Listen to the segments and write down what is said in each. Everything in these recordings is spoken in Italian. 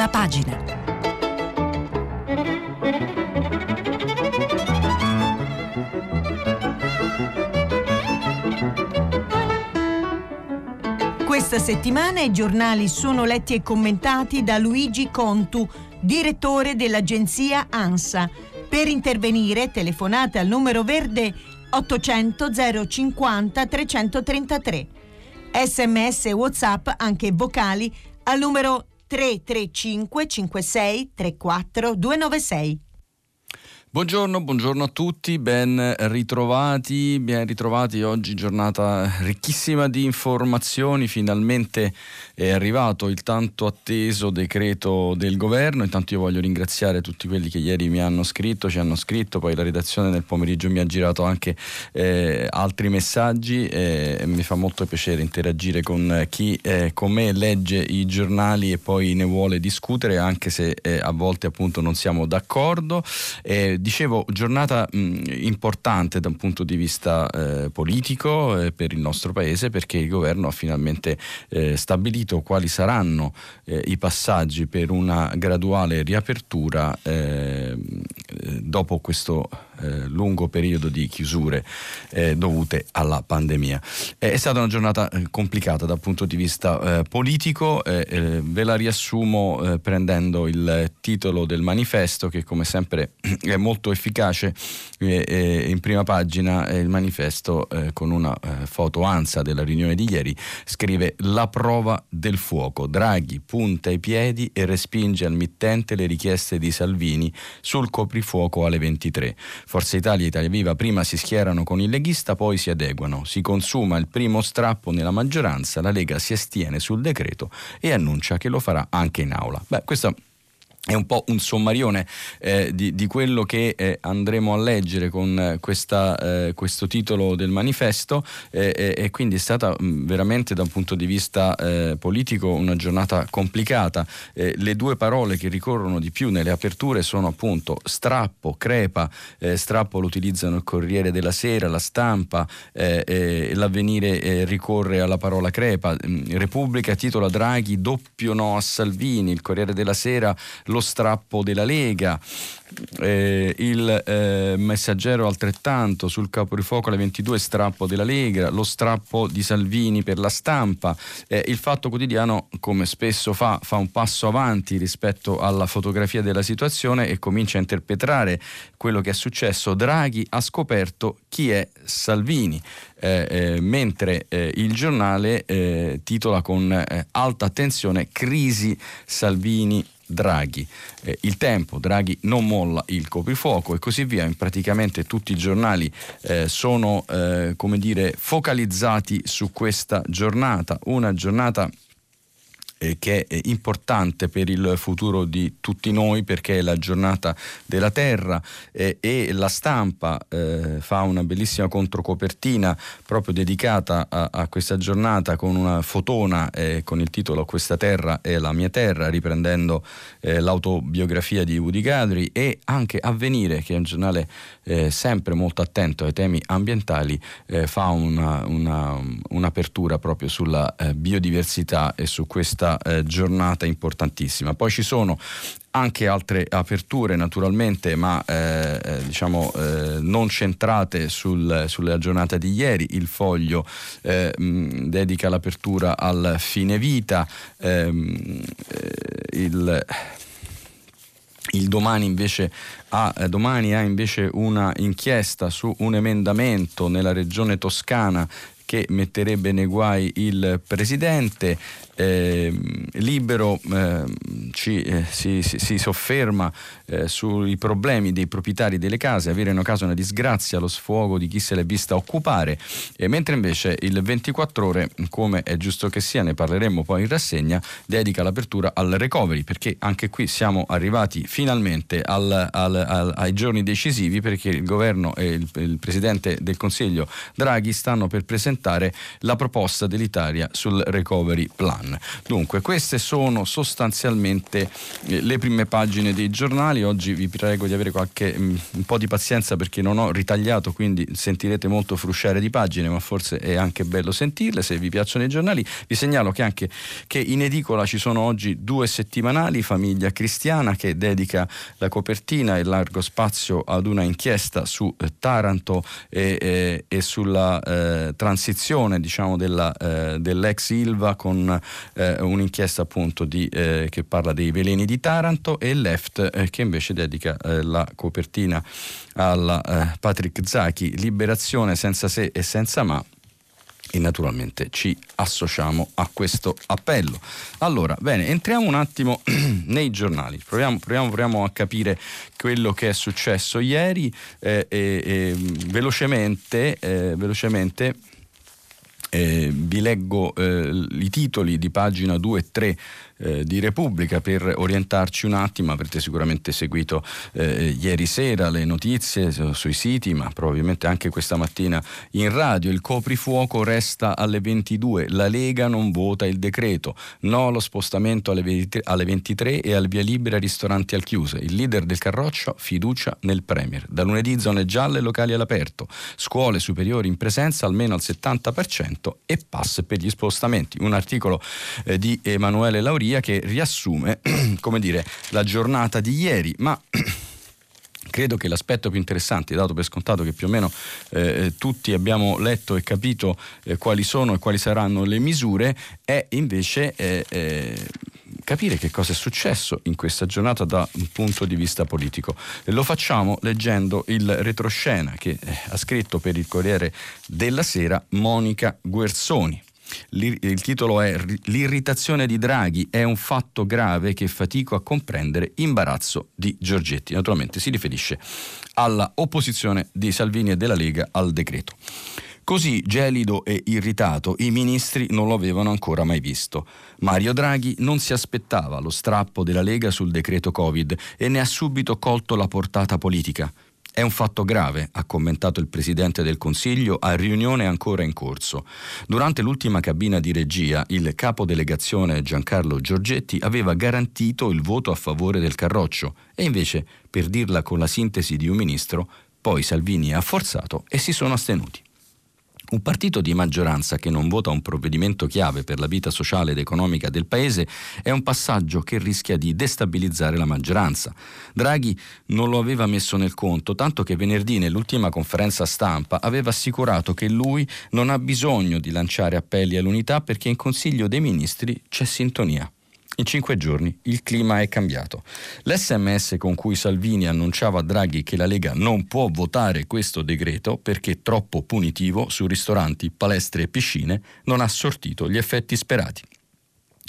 prima pagina. Questa settimana i giornali sono letti e commentati da Luigi Contu, direttore dell'agenzia ANSA. Per intervenire telefonate al numero verde 800 050 333. Sms e WhatsApp anche vocali al numero 335 56 34 296. Buongiorno, buongiorno, a tutti, ben ritrovati, ben ritrovati oggi giornata ricchissima di informazioni, finalmente è arrivato il tanto atteso decreto del governo, intanto io voglio ringraziare tutti quelli che ieri mi hanno scritto, ci hanno scritto, poi la redazione nel pomeriggio mi ha girato anche eh, altri messaggi e mi fa molto piacere interagire con chi eh, con me legge i giornali e poi ne vuole discutere anche se eh, a volte appunto non siamo d'accordo. Dicevo, giornata mh, importante da un punto di vista eh, politico eh, per il nostro paese perché il governo ha finalmente eh, stabilito quali saranno eh, i passaggi per una graduale riapertura eh, dopo questo eh, lungo periodo di chiusure dovute alla pandemia. È stata una giornata complicata dal punto di vista politico, ve la riassumo prendendo il titolo del manifesto che come sempre è molto efficace in prima pagina il manifesto con una foto ANSA della riunione di ieri scrive la prova del fuoco, Draghi punta i piedi e respinge al mittente le richieste di Salvini sul coprifuoco alle 23. Forza Italia e Italia Viva prima si schierano con il leghista, poi si adeguano. Si consuma il primo strappo nella maggioranza, la Lega si astiene sul decreto e annuncia che lo farà anche in aula. Beh, questa è un po' un sommarione eh, di, di, quello che eh, andremo a leggere con eh, questa, eh, questo titolo del manifesto. Eh, e quindi è stata mh, mm, veramente da un punto di vista eh, politico una giornata complicata. le due parole che ricorrono di più nelle aperture sono appunto strappo, crepa, strappo lo utilizzano il Corriere della Sera, la stampa, l'avvenire ricorre alla parola crepa, mm, Repubblica titola Draghi doppio no a Salvini, il Corriere della Sera lo strappo della Lega, eh, il eh, messaggero altrettanto sul fuoco alle 22 strappo della Lega, lo strappo di Salvini per la stampa, eh, il Fatto Quotidiano come spesso fa fa un passo avanti rispetto alla fotografia della situazione e comincia a interpretare quello che è successo. Draghi ha scoperto chi è Salvini. Eh, eh, mentre eh, il giornale eh, titola con eh, alta attenzione crisi Salvini Draghi. Eh, il tempo, Draghi non molla il coprifuoco e così via. In praticamente tutti i giornali eh, sono eh, come dire, focalizzati su questa giornata, una giornata eh, che è importante per il futuro di tutti noi perché è la giornata della terra eh, e la stampa eh, fa una bellissima controcopertina proprio dedicata a, a questa giornata con una fotona eh, con il titolo Questa terra è la mia terra riprendendo eh, l'autobiografia di Woody Guthrie e anche Avvenire che è un giornale eh, sempre molto attento ai temi ambientali fa una, una, un'apertura proprio sulla biodiversità e su questa eh, giornata importantissima. Poi ci sono anche altre aperture naturalmente, ma eh, eh, diciamo eh, non centrate sul, sulla giornata di ieri. Il foglio eh, mh, dedica l'apertura al fine vita. Ehm, eh, il, il domani invece ha, eh, domani ha invece una inchiesta su un emendamento nella regione toscana che metterebbe nei guai il presidente eh, Libero eh, ci, eh, si, si, si, sofferma eh, sui problemi dei proprietari delle case, avere in casa una disgrazia, lo sfogo di chi se l'è vista occupare, mentre invece il 24 ore, come è giusto che sia, ne parleremo poi in rassegna, dedica l'apertura al recovery, perché anche qui siamo arrivati finalmente al, al, al, ai giorni decisivi perché il governo e il, il Presidente del Consiglio Draghi stanno per presentare la proposta dell'Italia sul recovery plan. Dunque, queste sono sostanzialmente eh, le prime pagine dei giornali. Oggi vi prego di avere qualche mm, un po' di pazienza perché non ho ritagliato, quindi sentirete molto frusciare di pagine, ma forse è anche bello sentirle. Se vi piacciono i giornali, vi segnalo che anche che in edicola ci sono oggi due settimanali, Famiglia Cristiana che dedica la copertina e largo spazio ad una inchiesta su eh, Taranto e, e, e sulla eh, transizione diciamo, della, eh, dell'ex Ilva con eh, un'inchiesta appunto di, eh, che parla dei veleni di Taranto e Left eh, che invece dedica la copertina alla Patrick Zachi, Liberazione senza se e senza ma e naturalmente ci associamo a questo appello. Allora, bene, entriamo un attimo nei giornali, proviamo, proviamo, proviamo, a capire quello che è successo ieri eh, eh, velocemente, eh, velocemente eh, vi leggo eh, i titoli di pagina 2 e 3 eh, di Repubblica per orientarci un attimo. Avrete sicuramente seguito eh, ieri sera le notizie su, sui siti, ma probabilmente anche questa mattina in radio. Il coprifuoco resta alle 22. La Lega non vota il decreto. No allo spostamento alle 23, alle 23 e al via libera ristoranti al chiuse. Il leader del Carroccio fiducia nel Premier. Da lunedì zone gialle e locali all'aperto. Scuole superiori in presenza almeno al 70% e pass per gli spostamenti. Un articolo eh, di Emanuele Lauria Mattia che riassume, come dire, la giornata di ieri, ma credo che l'aspetto più interessante, dato per scontato che più o meno eh, tutti abbiamo letto e capito eh, quali sono e quali saranno le misure, è invece eh, eh capire che cosa è successo in questa giornata da un punto di vista politico. Lo facciamo leggendo il retroscena che eh, ha scritto per il Corriere della Sera Monica Guersoni. Il titolo è L'irritazione di Draghi è un fatto grave che fatico a comprendere, imbarazzo di Giorgetti. Naturalmente si riferisce alla opposizione di Salvini e della Lega al decreto. Così gelido e irritato i ministri non lo avevano ancora mai visto. Mario Draghi non si aspettava lo strappo della Lega sul decreto Covid e ne ha subito colto la portata politica. È un fatto grave, ha commentato il Presidente del Consiglio a riunione ancora in corso. Durante l'ultima cabina di regia, il capo delegazione Giancarlo Giorgetti aveva garantito il voto a favore del Carroccio e invece, per dirla con la sintesi di un ministro, poi Salvini ha forzato e si sono astenuti. Un partito di maggioranza che non vota un provvedimento chiave per la vita sociale ed economica del Paese è un passaggio che rischia di destabilizzare la maggioranza. Draghi non lo aveva messo nel conto, tanto che venerdì nell'ultima conferenza stampa aveva assicurato che lui non ha bisogno di lanciare appelli all'unità perché in Consiglio dei Ministri c'è sintonia. In cinque giorni il clima è cambiato. L'SMS con cui Salvini annunciava a Draghi che la Lega non può votare questo decreto perché troppo punitivo su ristoranti, palestre e piscine non ha sortito gli effetti sperati.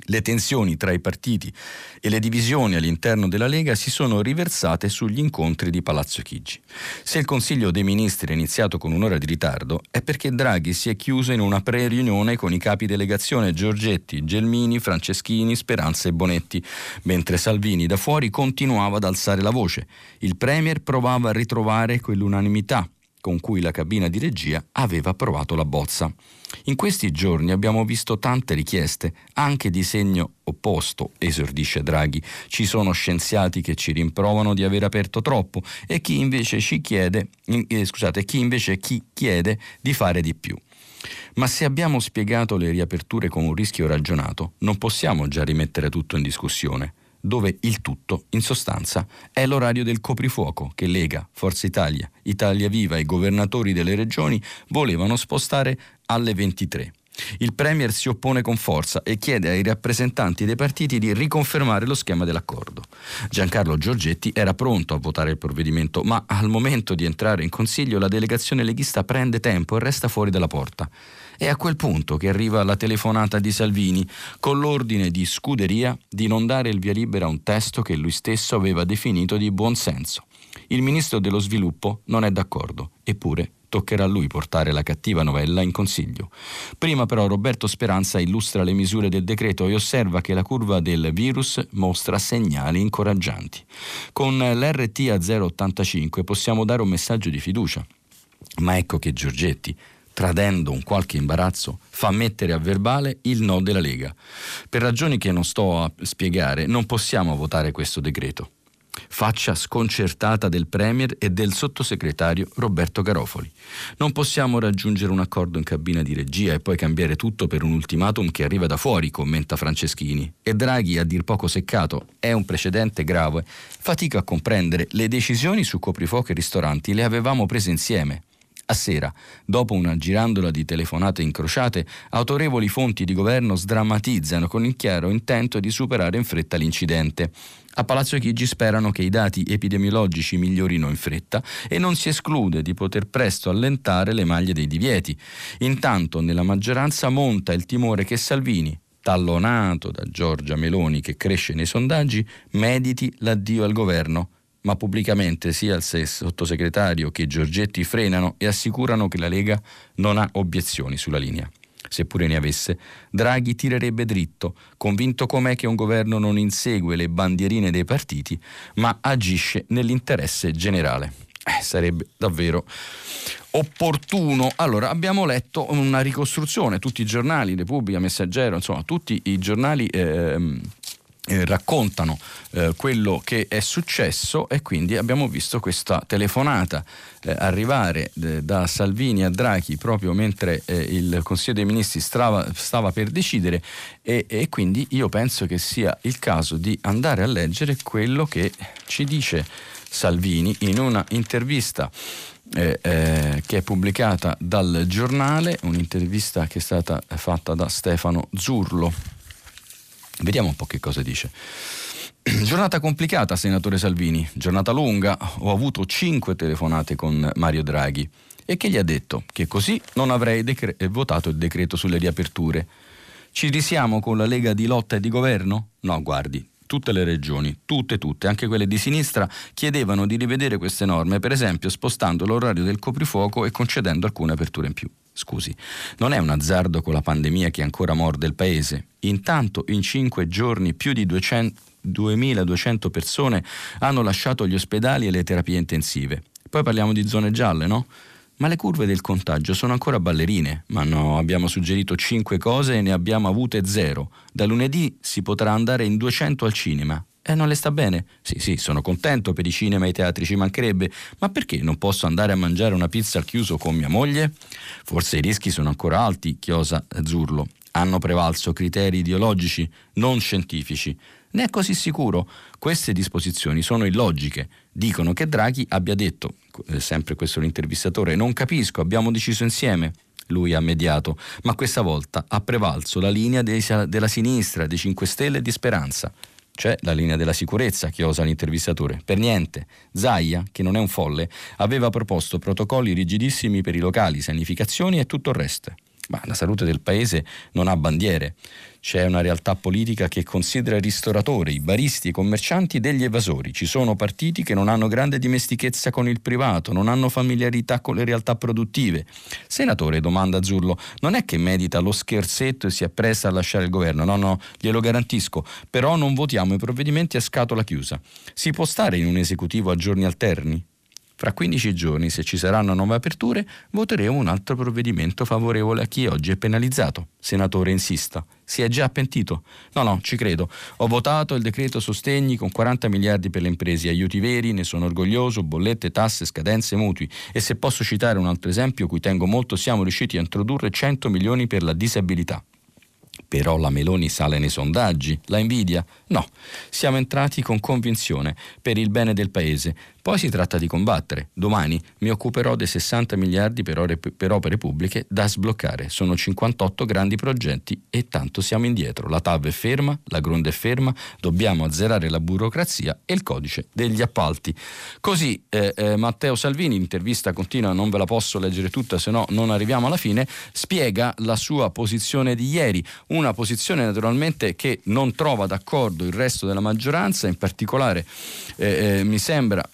Le tensioni tra i partiti e le divisioni all'interno della Lega si sono riversate sugli incontri di Palazzo Chigi. Se il Consiglio dei Ministri è iniziato con un'ora di ritardo è perché Draghi si è chiuso in una pre-riunione con i capi delegazione Giorgetti, Gelmini, Franceschini, Speranza e Bonetti, mentre Salvini da fuori continuava ad alzare la voce. Il Premier provava a ritrovare quell'unanimità con cui la cabina di regia aveva approvato la bozza. In questi giorni abbiamo visto tante richieste, anche di segno opposto, esordisce Draghi. Ci sono scienziati che ci rimprovano di aver aperto troppo e chi invece chiede, eh, scusate, chi invece chi chiede di fare di più. Ma se abbiamo spiegato le riaperture con un rischio ragionato, non possiamo già rimettere tutto in discussione dove il tutto, in sostanza, è l'orario del coprifuoco che Lega, Forza Italia, Italia Viva e i governatori delle regioni volevano spostare alle 23. Il Premier si oppone con forza e chiede ai rappresentanti dei partiti di riconfermare lo schema dell'accordo. Giancarlo Giorgetti era pronto a votare il provvedimento, ma al momento di entrare in Consiglio la delegazione leghista prende tempo e resta fuori dalla porta. È a quel punto che arriva la telefonata di Salvini con l'ordine di scuderia di non dare il via libera a un testo che lui stesso aveva definito di buon senso. Il ministro dello sviluppo non è d'accordo, eppure toccherà a lui portare la cattiva novella in consiglio. Prima però Roberto Speranza illustra le misure del decreto e osserva che la curva del virus mostra segnali incoraggianti. Con l'RT a 0,85 possiamo dare un messaggio di fiducia. Ma ecco che Giorgetti tradendo un qualche imbarazzo, fa mettere a verbale il no della Lega. Per ragioni che non sto a spiegare, non possiamo votare questo decreto. Faccia sconcertata del Premier e del sottosegretario Roberto Garofoli. Non possiamo raggiungere un accordo in cabina di regia e poi cambiare tutto per un ultimatum che arriva da fuori, commenta Franceschini. E Draghi, a dir poco seccato, è un precedente grave. Fatica a comprendere, le decisioni su coprifuoco e ristoranti le avevamo prese insieme. A sera, dopo una girandola di telefonate incrociate, autorevoli fonti di governo sdrammatizzano con il chiaro intento di superare in fretta l'incidente. A Palazzo Chigi sperano che i dati epidemiologici migliorino in fretta e non si esclude di poter presto allentare le maglie dei divieti. Intanto nella maggioranza monta il timore che Salvini, tallonato da Giorgia Meloni che cresce nei sondaggi, mediti l'addio al governo ma pubblicamente sia il sottosegretario che Giorgetti frenano e assicurano che la Lega non ha obiezioni sulla linea. Seppure ne avesse, Draghi tirerebbe dritto, convinto com'è che un governo non insegue le bandierine dei partiti, ma agisce nell'interesse generale. Eh, sarebbe davvero opportuno. Allora, abbiamo letto una ricostruzione, tutti i giornali, Repubblica, Messaggero, insomma, tutti i giornali eh, eh, raccontano eh, quello che è successo e quindi abbiamo visto questa telefonata eh, arrivare eh, da Salvini a Draghi proprio mentre eh, il Consiglio dei Ministri stava, stava per decidere e, e, quindi io penso che sia il caso di andare a leggere quello che ci dice Salvini in una intervista eh, che è pubblicata dal giornale, un'intervista che è stata fatta da Stefano Zurlo. Vediamo un po' che cosa dice. Giornata complicata, senatore Salvini, giornata lunga, ho avuto cinque telefonate con Mario Draghi e che gli ha detto che così non avrei decre- votato il decreto sulle riaperture. Ci risiamo con la Lega di lotta e di governo? No, guardi, tutte le regioni, tutte, tutte, anche quelle di sinistra, chiedevano di rivedere queste norme, per esempio spostando l'orario del coprifuoco e concedendo alcune aperture in più. Scusi, non è un azzardo con la pandemia che ancora morde il paese. Intanto in cinque giorni più di 200, 2200 persone hanno lasciato gli ospedali e le terapie intensive. Poi parliamo di zone gialle, no? Ma le curve del contagio sono ancora ballerine. Ma no, abbiamo suggerito cinque cose e ne abbiamo avute zero. Da lunedì si potrà andare in 200 al cinema. E non le sta bene? Sì, sì, sono contento per i cinema e i teatri, ci mancherebbe, ma perché non posso andare a mangiare una pizza al chiuso con mia moglie? Forse i rischi sono ancora alti, chiosa Zurlo. Hanno prevalso criteri ideologici, non scientifici. Ne è così sicuro? Queste disposizioni sono illogiche. Dicono che Draghi abbia detto, eh, sempre questo l'intervistatore, non capisco, abbiamo deciso insieme. Lui ha mediato, ma questa volta ha prevalso la linea dei, della sinistra, dei 5 Stelle e di Speranza. C'è la linea della sicurezza, chiosa l'intervistatore. Per niente. Zaia, che non è un folle, aveva proposto protocolli rigidissimi per i locali, sanificazioni e tutto il resto. Ma la salute del paese non ha bandiere. C'è una realtà politica che considera i ristoratori, i baristi i commercianti degli evasori. Ci sono partiti che non hanno grande dimestichezza con il privato, non hanno familiarità con le realtà produttive. Senatore, domanda Zurlo, non è che medita lo scherzetto e si appresta a lasciare il governo, no, no, glielo garantisco, però non votiamo i provvedimenti a scatola chiusa. Si può stare in un esecutivo a giorni alterni? Fra 15 giorni, se ci saranno nuove aperture, voteremo un altro provvedimento favorevole a chi oggi è penalizzato. Senatore, insista. Si è già pentito? No, no, ci credo. Ho votato il decreto sostegni con 40 miliardi per le imprese, aiuti veri, ne sono orgoglioso, bollette, tasse, scadenze, mutui. E se posso citare un altro esempio, cui tengo molto, siamo riusciti a introdurre 100 milioni per la disabilità. Però la Meloni sale nei sondaggi? La invidia? No, siamo entrati con convinzione per il bene del Paese, poi si tratta di combattere. Domani mi occuperò dei 60 miliardi per, ore, per, opere pubbliche da sbloccare. Sono 58 grandi progetti e tanto siamo indietro. La TAV è ferma, la Gronda è ferma, dobbiamo azzerare la burocrazia e il codice degli appalti. Così eh, eh, Matteo Salvini, intervista continua, non ve la posso leggere tutta, se no non arriviamo alla fine, spiega la sua posizione di ieri, una posizione naturalmente che non trova d'accordo il resto della maggioranza, in particolare eh, eh mi sembra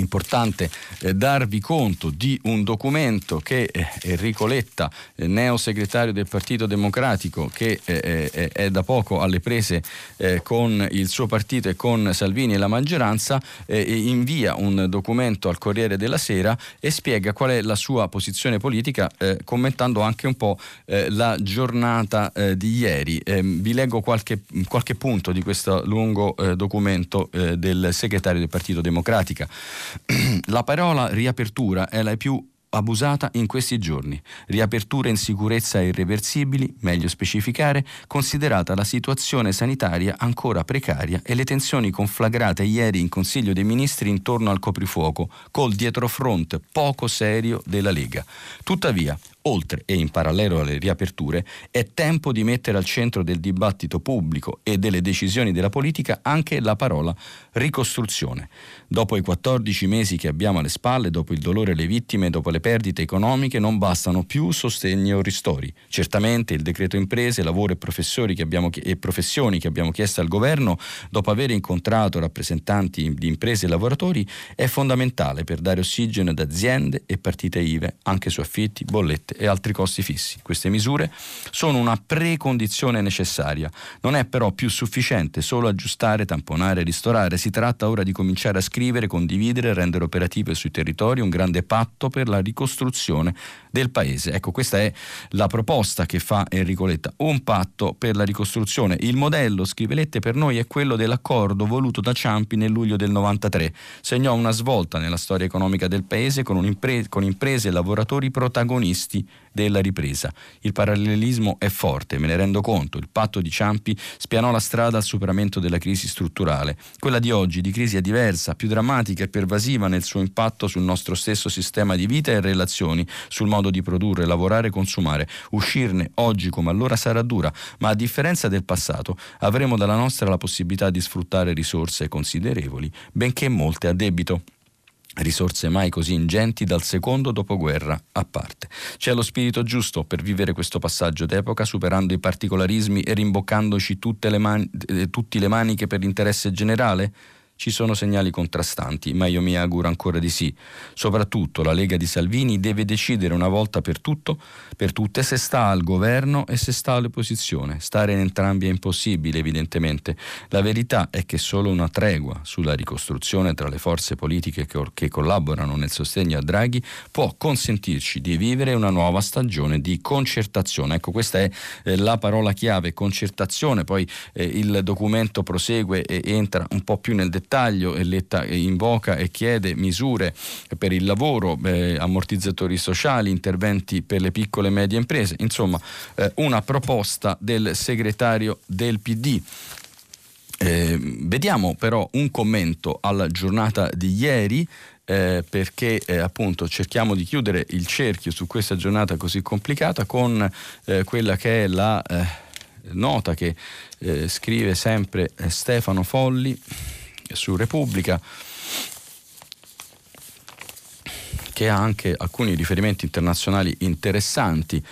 importante eh, darvi conto di un documento che eh, Enrico Letta, eh, neo segretario del Partito Democratico, che eh, eh, è da poco alle prese eh, con il suo partito e con Salvini e la maggioranza, invia un documento al Corriere della Sera e spiega qual è la sua posizione politica, commentando anche un po' la giornata di ieri. Ehm, vi leggo qualche, qualche, punto di questo lungo documento del segretario del Partito Democratico. La parola riapertura è la più abusata in questi giorni. Riaperture in sicurezza irreversibili, meglio specificare, considerata la situazione sanitaria ancora precaria e le tensioni conflagrate ieri in Consiglio dei Ministri intorno al coprifuoco, col dietrofront poco serio della Lega. Tuttavia, oltre e in parallelo alle riaperture, è tempo di mettere al centro del dibattito pubblico e delle decisioni della politica anche la parola ricostruzione. Dopo i 14 mesi che abbiamo alle spalle, dopo il dolore alle vittime, dopo le perdite economiche, non bastano più sostegni o ristori. Certamente il decreto imprese, lavoro e, che abbiamo, e professioni che abbiamo chiesto al governo, dopo aver incontrato rappresentanti di imprese e lavoratori, è fondamentale per dare ossigeno ad aziende e partite IVE, anche su affitti, bollette bollette e altri costi fissi. Queste misure sono una precondizione necessaria. Non è però più sufficiente solo aggiustare, tamponare, ristorare. Si tratta ora di cominciare a scrivere, condividere e rendere operativo sui territori un grande patto per la ricostruzione del paese. Ecco, questa è la proposta che fa Enrico Letta, un patto per la ricostruzione. Il modello, scrive Lette, per noi è quello dell'accordo voluto da Ciampi nel luglio del 93. Segnò una svolta nella storia economica del paese con, impre- con imprese e lavoratori protagonisti della ripresa. Il parallelismo è forte, me ne rendo conto. Il patto di Ciampi spianò la strada al superamento della crisi strutturale. Quella di oggi di crisi è diversa, più drammatica e pervasiva nel suo impatto sul nostro stesso sistema di vita e relazioni, sul modo di produrre, lavorare e consumare. Uscirne oggi come allora sarà dura, ma a differenza del passato avremo dalla nostra la possibilità di sfruttare risorse considerevoli, benché molte a debito risorse mai così ingenti dal secondo dopoguerra a parte. C'è lo spirito giusto per vivere questo passaggio d'epoca, superando i particolarismi e rimboccandoci tutte le, man- eh, tutte le maniche per l'interesse generale? Ci sono segnali contrastanti, ma io mi auguro ancora di sì. Soprattutto la Lega di Salvini deve decidere una volta per tutto, per tutte, se sta al governo e se sta all'opposizione. Stare in entrambi è impossibile, evidentemente. La verità è che solo una tregua sulla ricostruzione tra le forze politiche che, collaborano nel sostegno a Draghi può consentirci di vivere una nuova stagione di concertazione. Ecco, questa è eh, la parola chiave, concertazione. Poi eh, il documento prosegue e entra un po' più nel dettaglio dettaglio e Letta invoca e chiede misure per il lavoro, eh, ammortizzatori sociali, interventi per le piccole e medie imprese, insomma eh, una proposta del segretario del PD. Eh, vediamo però un commento alla giornata di ieri eh, perché eh, appunto cerchiamo di chiudere il cerchio su questa giornata così complicata con eh, quella che è la eh, nota che eh, scrive sempre Stefano Folli su Repubblica che ha anche alcuni riferimenti internazionali interessanti.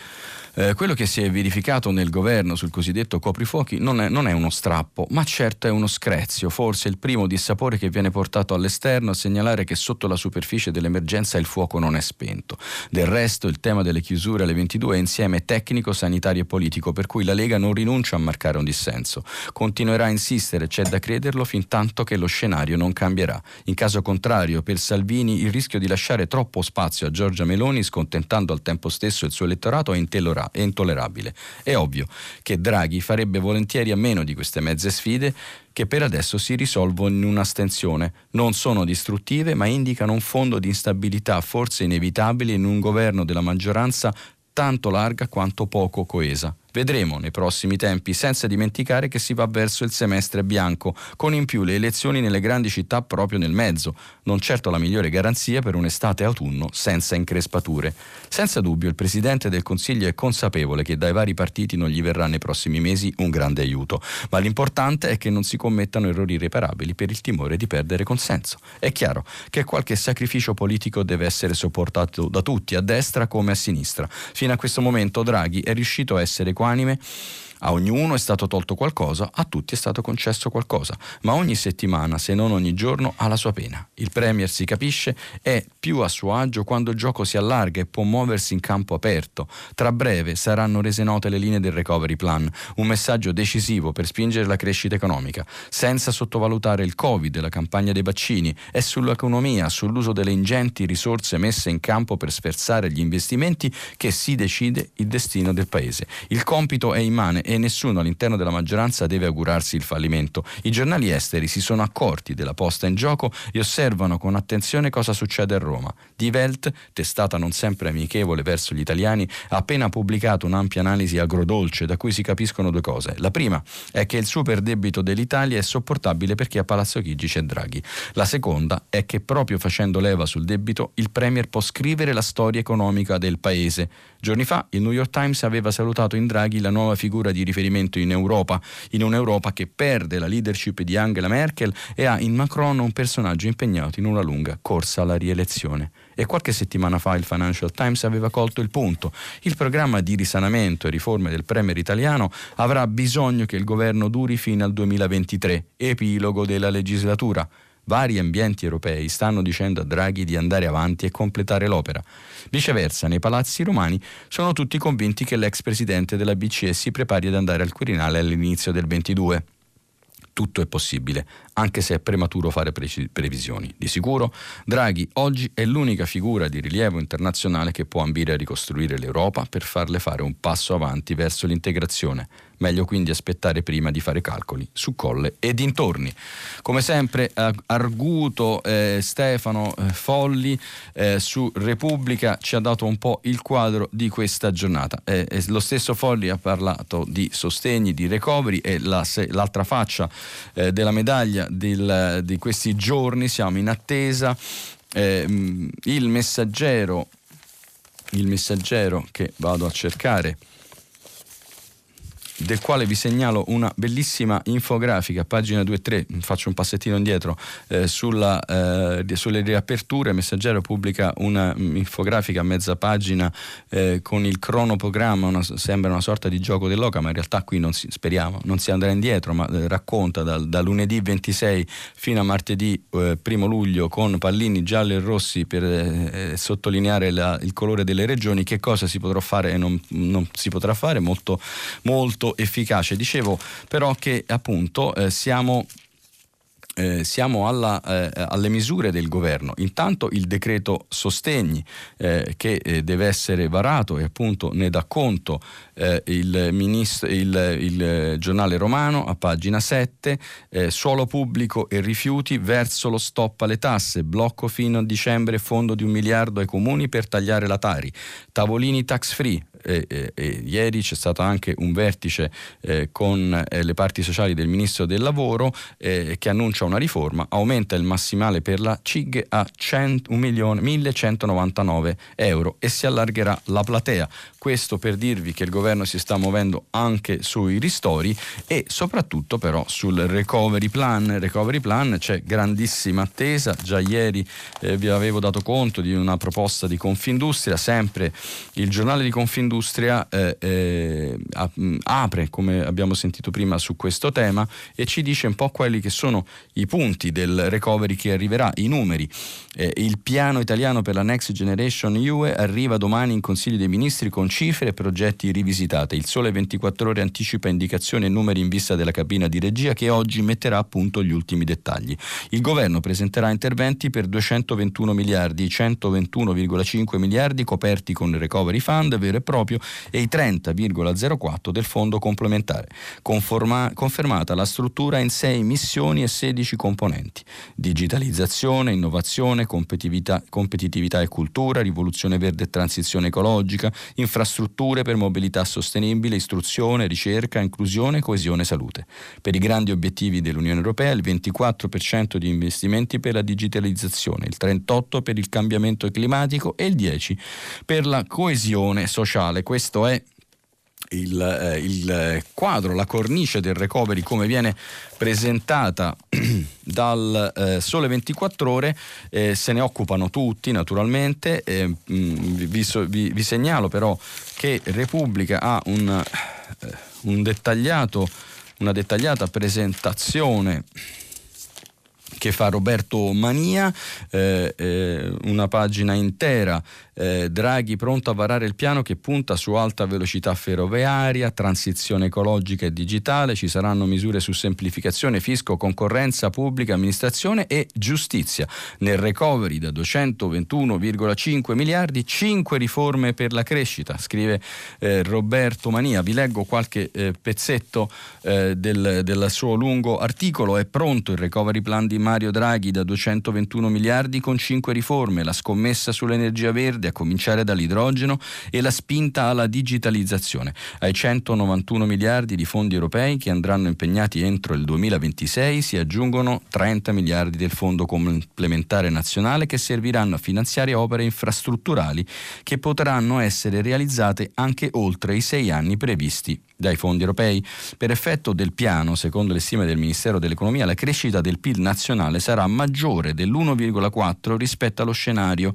Eh, quello che si è verificato nel governo sul cosiddetto coprifuochi non è, non è, uno strappo, ma certo è uno screzio, forse il primo dissapore che viene portato all'esterno a segnalare che sotto la superficie dell'emergenza il fuoco non è spento. Del resto il tema delle chiusure alle 22 è insieme tecnico, sanitario e politico, per cui la Lega non rinuncia a marcare un dissenso. Continuerà a insistere, c'è da crederlo, fin tanto che lo scenario non cambierà. In caso contrario, per Salvini il rischio di lasciare troppo spazio a Giorgia Meloni, scontentando al tempo stesso il suo elettorato, è intellorabile è intollerabile. È ovvio che Draghi farebbe volentieri a meno di queste mezze sfide che per adesso si risolvono in un'astensione. Non sono distruttive, ma indicano un fondo di instabilità forse inevitabile in un governo della maggioranza tanto larga quanto poco coesa. Vedremo nei prossimi tempi, senza dimenticare che si va verso il semestre bianco, con in più le elezioni nelle grandi città proprio nel mezzo, non certo la migliore garanzia per un'estate-autunno senza increspature. Senza dubbio il Presidente del Consiglio è consapevole che dai vari partiti non gli verrà nei prossimi mesi un grande aiuto, ma l'importante è che non si commettano errori irreparabili per il timore di perdere consenso. È chiaro che qualche sacrificio politico deve essere sopportato da tutti, a destra come a sinistra. Fino a questo momento Draghi è riuscito a essere equanime A ognuno è stato tolto qualcosa, a tutti è stato concesso qualcosa, ma ogni settimana, se non ogni giorno, ha la sua pena. Il Premier si capisce, è più a suo agio quando il gioco si allarga e può muoversi in campo aperto. Tra breve saranno rese note le linee del recovery plan, un messaggio decisivo per spingere la crescita economica, senza sottovalutare il Covid, la campagna dei vaccini e sull'economia, sull'uso delle ingenti risorse messe in campo per sferzare gli investimenti che si decide il destino del paese. Il compito è immane e nessuno all'interno della maggioranza deve augurarsi il fallimento. I giornali esteri si sono accorti della posta in gioco e osservano con attenzione cosa succede a Roma. Die Welt, testata non sempre amichevole verso gli italiani, ha appena pubblicato un'ampia analisi agrodolce da cui si capiscono due cose. La prima è che il super debito dell'Italia è sopportabile perché a Palazzo Chigi c'è Draghi. La seconda è che proprio facendo leva sul debito il Premier può scrivere la storia economica del paese. Giorni fa il New York Times aveva salutato in Draghi la nuova figura di riferimento in Europa, in un'Europa che perde la leadership di Angela Merkel e ha in Macron un personaggio impegnato in una lunga corsa alla rielezione. E qualche settimana fa il Financial Times aveva colto il punto. Il programma di risanamento e riforme del Premier italiano avrà bisogno che il governo duri fino al 2023, epilogo della legislatura. Vari ambienti europei stanno dicendo a Draghi di andare avanti e completare l'opera. Viceversa, nei palazzi romani sono tutti convinti che l'ex presidente della BCE si prepari ad andare al Quirinale all'inizio del 22 tutto è possibile, anche se è prematuro fare previsioni. Di sicuro, Draghi oggi è l'unica figura di rilievo internazionale che può ambire a ricostruire l'Europa per farle fare un passo avanti verso l'integrazione Meglio quindi aspettare prima di fare calcoli su Colle e dintorni. Come sempre, Arguto eh, Stefano eh, Folli eh, su Repubblica ci ha dato un po' il quadro di questa giornata. Eh, lo stesso Folli ha parlato di sostegni, di recovery e la, se, l'altra faccia eh, della medaglia del, di questi giorni. Siamo in attesa. Eh, il messaggero, il messaggero che vado a cercare del quale vi segnalo una bellissima infografica, pagina 2 e 3, faccio un passettino indietro, eh, sulla, eh, sulle riaperture. Messaggero pubblica un'infografica a mezza pagina eh, con il cronoprogramma, una, sembra una sorta di gioco dell'oca, ma in realtà qui non si, speriamo, non si andrà indietro, ma eh, racconta da, da, lunedì 26 fino a martedì 1 eh, luglio con pallini gialli e rossi per eh, sottolineare la, il colore delle regioni, che cosa si potrà fare e non, non si potrà fare, molto, molto efficace. Dicevo però che appunto eh, siamo eh, siamo alla, eh, alle misure del governo. Intanto il decreto sostegni eh, che eh, deve essere varato e appunto ne dà conto eh, il, ministro, il, il, giornale romano a pagina 7, eh, suolo pubblico e rifiuti verso lo stop alle tasse, blocco fino a dicembre fondo di un miliardo ai comuni per tagliare la Tari, tavolini tax free, e, e, e ieri c'è stato anche un vertice eh, con eh, le parti sociali del Ministro del Lavoro eh, che annuncia una riforma, aumenta il massimale per la CIG a 1.199 euro e si allargherà la platea. Questo per dirvi che il governo si sta muovendo anche sui ristori e soprattutto però sul recovery plan. Recovery plan c'è grandissima attesa, già ieri eh, vi avevo dato conto di una proposta di Confindustria, sempre il giornale di Confindustria eh, eh, apre, come abbiamo sentito prima, su questo tema e ci dice un po' quelli che sono i punti del recovery che arriverà, i numeri. Eh, il piano italiano per la Next Generation UE arriva domani in Consiglio dei Ministri con cifre e progetti rivisitati. Il Sole 24 ore anticipa indicazioni e numeri in vista della cabina di regia che oggi metterà a punto gli ultimi dettagli. Il governo presenterà interventi per 221 miliardi, 121,5 miliardi coperti con il recovery fund vero e proprio e i 30,04 del fondo complementare. Conforma, confermata la struttura in 6 missioni e 16 componenti. Digitalizzazione, innovazione, competitività, competitività e cultura, rivoluzione verde e transizione ecologica, infrastrutture per mobilità sostenibile, istruzione, ricerca, inclusione, coesione e salute. Per i grandi obiettivi dell'Unione Europea il 24% di investimenti per la digitalizzazione, il 38% per il cambiamento climatico e il 10% per la coesione sociale. Questo è il, eh, il, quadro, la cornice del recovery come viene presentata dal eh, Sole 24 ore, eh, se ne occupano tutti naturalmente, mh, mm, vi, vi, vi, segnalo però che Repubblica ha un, eh, un dettagliato, una dettagliata presentazione che fa Roberto Mania, eh, eh, una pagina intera eh, Draghi pronto a varare il piano che punta su alta velocità ferroviaria, transizione ecologica e digitale, ci saranno misure su semplificazione, fisco, concorrenza, pubblica amministrazione e giustizia. Nel recovery da 221,5 miliardi, 5 riforme per la crescita, scrive eh, Roberto Mania. Vi leggo qualche eh, pezzetto eh, del, del suo lungo articolo. È pronto il recovery plan di Mario Draghi da 221 miliardi con 5 riforme, la scommessa sull'energia verde a cominciare dall'idrogeno e la spinta alla digitalizzazione. Ai 191 miliardi di fondi europei che andranno impegnati entro il 2026 si aggiungono 30 miliardi del fondo complementare nazionale che serviranno a finanziare opere infrastrutturali che potranno essere realizzate anche oltre i sei anni previsti dai fondi europei. Per effetto del piano, secondo le stime del Ministero dell'Economia, la crescita del PIL nazionale sarà maggiore dell'1,4 rispetto allo scenario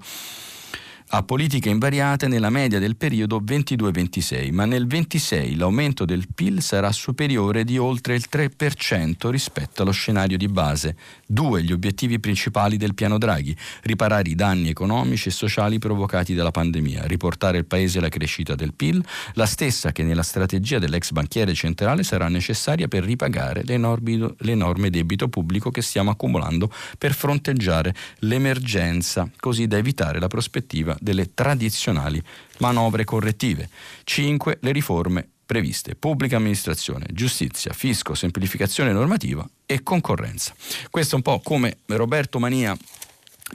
a politiche invariate nella media del periodo 22-26, ma nel 26 l'aumento del PIL sarà superiore di oltre il 3% rispetto allo scenario di base. Due gli obiettivi principali del piano Draghi, riparare i danni economici e sociali provocati dalla pandemia, riportare il Paese alla crescita del PIL, la stessa che nella strategia dell'ex banchiere centrale sarà necessaria per ripagare l'enorme debito pubblico che stiamo accumulando per fronteggiare l'emergenza, così da evitare la prospettiva delle tradizionali manovre correttive. 5. Le riforme previste. Pubblica amministrazione, giustizia, fisco, semplificazione normativa e concorrenza. Questo è un po' come Roberto Mania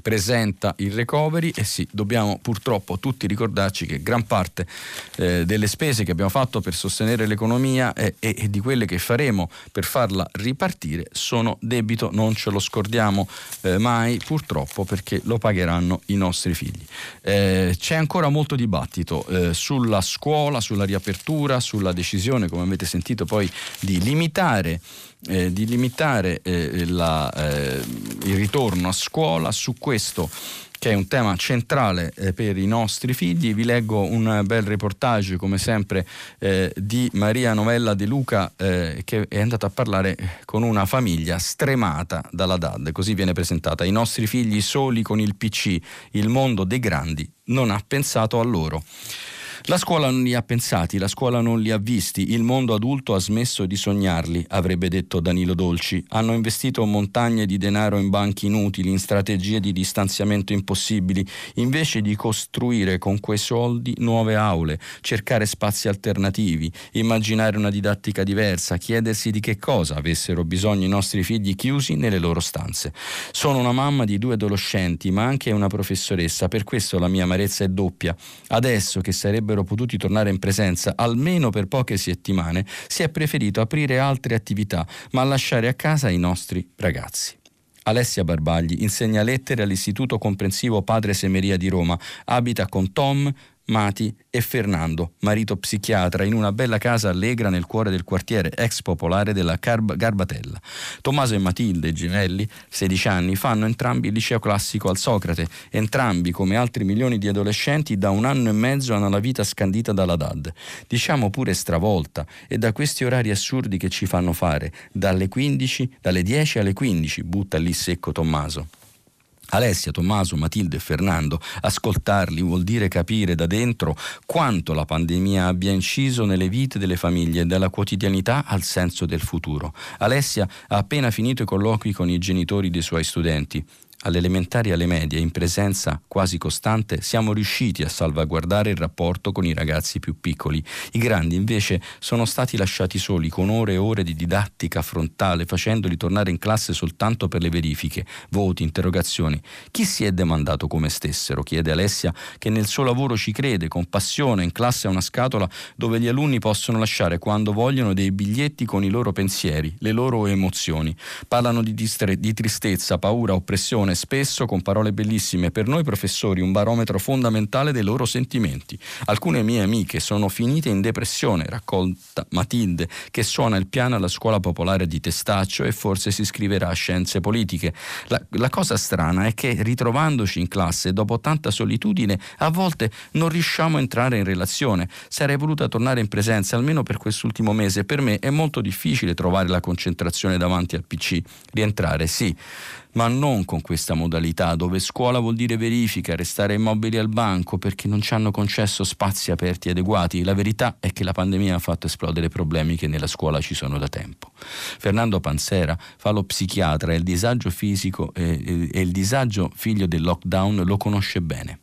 presenta il recovery e sì, dobbiamo purtroppo tutti ricordarci che gran parte eh, delle spese che abbiamo fatto per sostenere l'economia e, e, e, di quelle che faremo per farla ripartire sono debito, non ce lo scordiamo eh, mai purtroppo perché lo pagheranno i nostri figli. Eh, c'è ancora molto dibattito eh, sulla scuola, sulla riapertura, sulla decisione, come avete sentito poi, di limitare eh, di limitare eh, la, eh, il ritorno a scuola su questo che è un tema centrale eh, per i nostri figli. Vi leggo un bel reportage, come sempre, eh, di Maria Novella De Luca, eh, che è andata a parlare con una famiglia stremata dalla DAD. Così viene presentata. I nostri figli soli con il PC, il mondo dei grandi non ha pensato a loro. La scuola non li ha pensati, la scuola non li ha visti, il mondo adulto ha smesso di sognarli, avrebbe detto Danilo Dolci. Hanno investito montagne di denaro in banchi inutili, in strategie di distanziamento impossibili, invece di costruire con quei soldi nuove aule, cercare spazi alternativi, immaginare una didattica diversa, chiedersi di che cosa avessero bisogno i nostri figli chiusi nelle loro stanze. Sono una mamma di due adolescenti, ma anche una professoressa, per questo la mia amarezza è doppia. Adesso che sarebbe sarebbero potuti tornare in presenza almeno per poche settimane, si è preferito aprire altre attività, ma lasciare a casa i nostri ragazzi. Alessia Barbagli insegna lettere all'Istituto Comprensivo Padre Semeria di Roma, abita con Tom, Mati e Fernando, marito psichiatra, in una bella casa allegra nel cuore del quartiere ex popolare della Carb- Garbatella. Tommaso e Matilde, gemelli, 16 anni, fanno entrambi il liceo classico al Socrate. Entrambi, come altri milioni di adolescenti, da un anno e mezzo hanno la vita scandita dalla DAD. Diciamo pure stravolta, e da questi orari assurdi che ci fanno fare, dalle 15, dalle 10 alle 15, butta lì secco Tommaso. Alessia, Tommaso, Matilde e Fernando, ascoltarli vuol dire capire da dentro quanto la pandemia abbia inciso nelle vite delle famiglie, dalla quotidianità al senso del futuro. Alessia ha appena finito i colloqui con i genitori dei suoi studenti alle elementari e alle medie, in presenza quasi costante, siamo riusciti a salvaguardare il rapporto con i ragazzi più piccoli. I grandi invece sono stati lasciati soli con ore e ore di didattica frontale, facendoli tornare in classe soltanto per le verifiche, voti, interrogazioni. Chi si è demandato come stessero? chiede Alessia, che nel suo lavoro ci crede con passione. In classe è una scatola dove gli alunni possono lasciare quando vogliono dei biglietti con i loro pensieri, le loro emozioni. Parlano di, distre- di tristezza, paura, oppressione persone, spesso con parole bellissime, per noi professori un barometro fondamentale dei loro sentimenti. Alcune mie amiche sono finite in depressione, raccolta Matilde, che suona il piano alla scuola popolare di Testaccio e forse si iscriverà a scienze politiche. La, la cosa strana è che ritrovandoci in classe, dopo tanta solitudine, a volte non riusciamo a entrare in relazione. Sarei voluta tornare in presenza almeno per quest'ultimo mese. Per me è molto difficile trovare la concentrazione davanti al PC. Rientrare, sì ma non con questa modalità dove scuola vuol dire verifica, restare immobili al banco perché non ci hanno concesso spazi aperti e adeguati. La verità è che la pandemia ha fatto esplodere problemi che nella scuola ci sono da tempo. Fernando Panzera fa lo psichiatra e il disagio fisico e, e il disagio figlio del lockdown lo conosce bene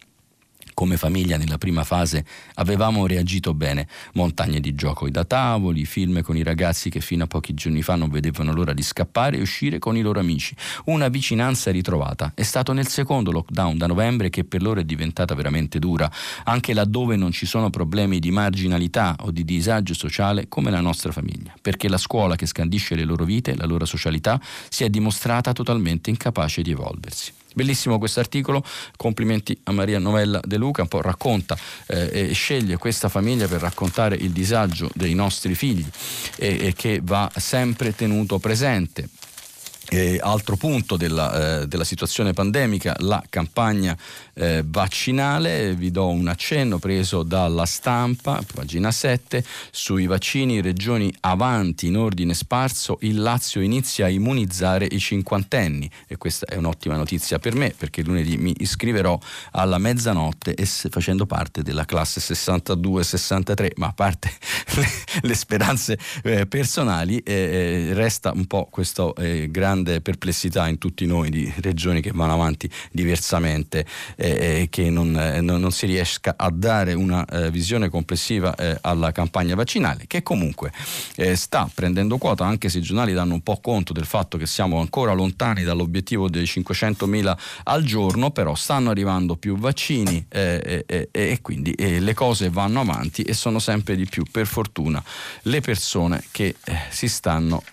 come famiglia nella prima fase avevamo reagito bene. Montagne di gioco da tavoli, film con i ragazzi che fino a pochi giorni fa non vedevano l'ora di scappare e uscire con i loro amici. Una vicinanza ritrovata. È stato nel secondo lockdown da novembre che per loro è diventata veramente dura, anche laddove non ci sono problemi di marginalità o di disagio sociale come la nostra famiglia, perché la scuola che scandisce le loro vite, la loro socialità, si è dimostrata totalmente incapace di evolversi. Bellissimo questo articolo, complimenti a Maria Novella De Luca, un po' racconta eh, e sceglie questa famiglia per raccontare il disagio dei nostri figli e, e che va sempre tenuto presente. E altro punto della, eh, della, situazione pandemica, la campagna eh, vaccinale, vi do un accenno preso dalla stampa, pagina 7, sui vaccini regioni avanti in ordine sparso, il Lazio inizia a immunizzare i cinquantenni. E questa è un'ottima notizia per me perché lunedì mi iscriverò alla mezzanotte facendo parte della classe 62-63, ma a parte le, le speranze eh, personali eh, eh, resta un po' questo eh, grande grande perplessità in tutti noi di regioni che vanno avanti diversamente eh, e che non, eh, non, si riesca a dare una eh, visione complessiva eh, alla campagna vaccinale, che comunque eh, sta prendendo quota, anche se i giornali danno un po' conto del fatto che siamo ancora lontani dall'obiettivo dei 500.000 al giorno, però stanno arrivando più vaccini eh, e quindi le cose vanno avanti e sono sempre di più, per fortuna, le persone che si stanno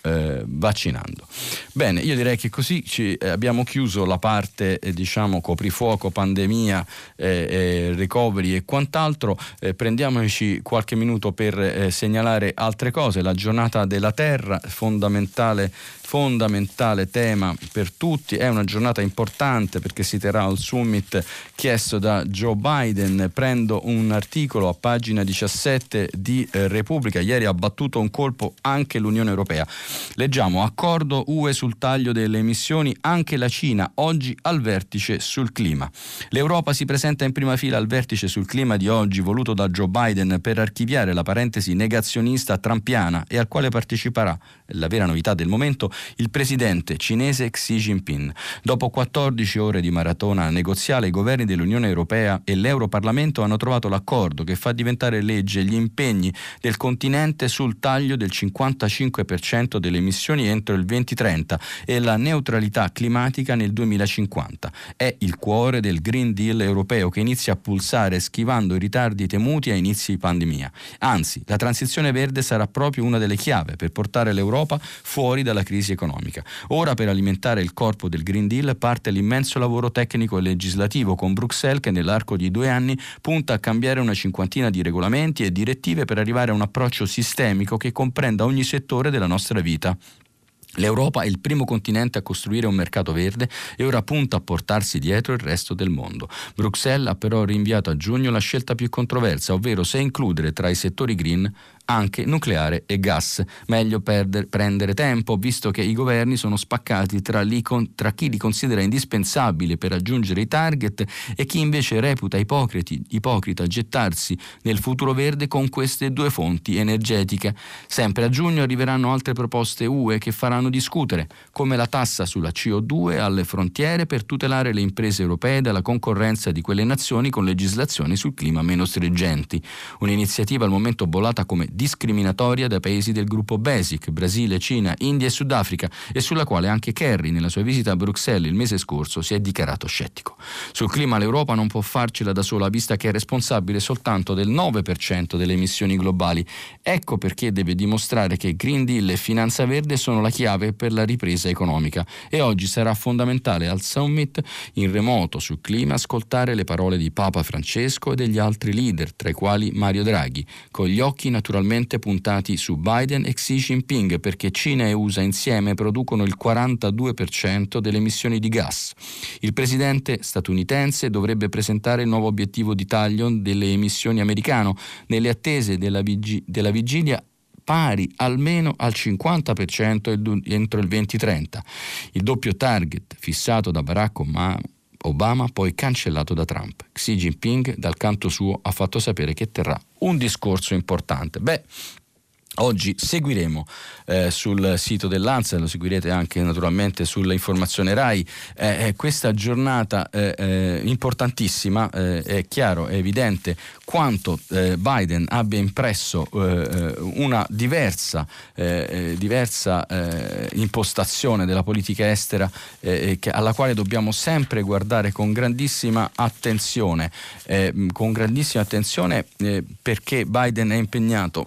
vaccinando. Bene, Bene, io direi che così ci, eh, abbiamo chiuso la parte eh, diciamo coprifuoco, pandemia, eh, eh recovery e quant'altro. Eh, prendiamoci qualche minuto per eh, segnalare altre cose. La giornata della terra, fondamentale fondamentale tema per tutti, è una giornata importante perché si terrà al summit chiesto da Joe Biden. Prendo un articolo a pagina 17 di eh, Repubblica, ieri ha battuto un colpo anche l'Unione Europea. Leggiamo accordo UE sul taglio delle emissioni, anche la Cina oggi al vertice sul clima. L'Europa si presenta in prima fila al vertice sul clima di oggi voluto da Joe Biden per archiviare la parentesi negazionista trampiana e al quale parteciperà, la vera novità del momento, il presidente cinese Xi Jinping. Dopo 14 ore di maratona negoziale, i governi dell'Unione Europea e l'Europarlamento hanno trovato l'accordo che fa diventare legge gli impegni del continente sul taglio del 55% delle emissioni entro il 2030 e la neutralità climatica nel 2050. È il cuore del Green Deal europeo che inizia a pulsare schivando i ritardi temuti a inizi di pandemia. Anzi, la transizione verde sarà proprio una delle chiavi per portare l'Europa fuori dalla crisi crisi economica. Ora per alimentare il corpo del Green Deal parte l'immenso lavoro tecnico e legislativo con Bruxelles che nell'arco di due anni punta a cambiare una cinquantina di regolamenti e direttive per arrivare a un approccio sistemico che comprenda ogni settore della nostra vita. L'Europa è il primo continente a costruire un mercato verde e ora punta a portarsi dietro il resto del mondo. Bruxelles ha però rinviato a giugno la scelta più controversa, ovvero se includere tra i settori green anche nucleare e gas. Meglio perder, prendere tempo, visto che i governi sono spaccati tra, li, tra, chi li considera indispensabili per raggiungere i target e chi invece reputa ipocrita gettarsi nel futuro verde con queste due fonti energetiche. Sempre a giugno arriveranno altre proposte UE che faranno discutere, come la tassa sulla CO2 alle frontiere per tutelare le imprese europee dalla concorrenza di quelle nazioni con legislazioni sul clima meno stringenti. Un'iniziativa al momento bollata come discriminatoria dai paesi del gruppo BASIC, Brasile, Cina, India e Sudafrica, e sulla quale anche Kerry, nella sua visita a Bruxelles il mese scorso, si è dichiarato scettico. Sul clima l'Europa non può farcela da sola, vista che è responsabile soltanto del 9% delle emissioni globali. Ecco perché deve dimostrare che Green Deal e finanza verde sono la chiave per la ripresa economica e oggi sarà fondamentale al summit in remoto sul clima ascoltare le parole di Papa Francesco e degli altri leader, tra i quali Mario Draghi, con gli occhi naturalmente puntati su Biden e Xi Jinping perché Cina e USA insieme producono il 42% delle emissioni di gas. Il presidente statunitense dovrebbe presentare il nuovo obiettivo di taglio delle emissioni americano nelle attese della, vigi- della vigilia pari almeno al 50% entro il 2030. Il doppio target fissato da Barack Obama Obama poi cancellato da Trump. Xi Jinping dal canto suo ha fatto sapere che terrà un discorso importante. Beh, Oggi seguiremo eh, sul sito dell'ANSA, lo seguirete anche naturalmente sull'informazione RAI, eh, eh questa giornata eh, eh importantissima, eh, è chiaro, è evidente quanto Biden abbia impresso una diversa, diversa impostazione della politica estera che, alla quale dobbiamo sempre guardare con grandissima attenzione, con grandissima attenzione perché Biden è impegnato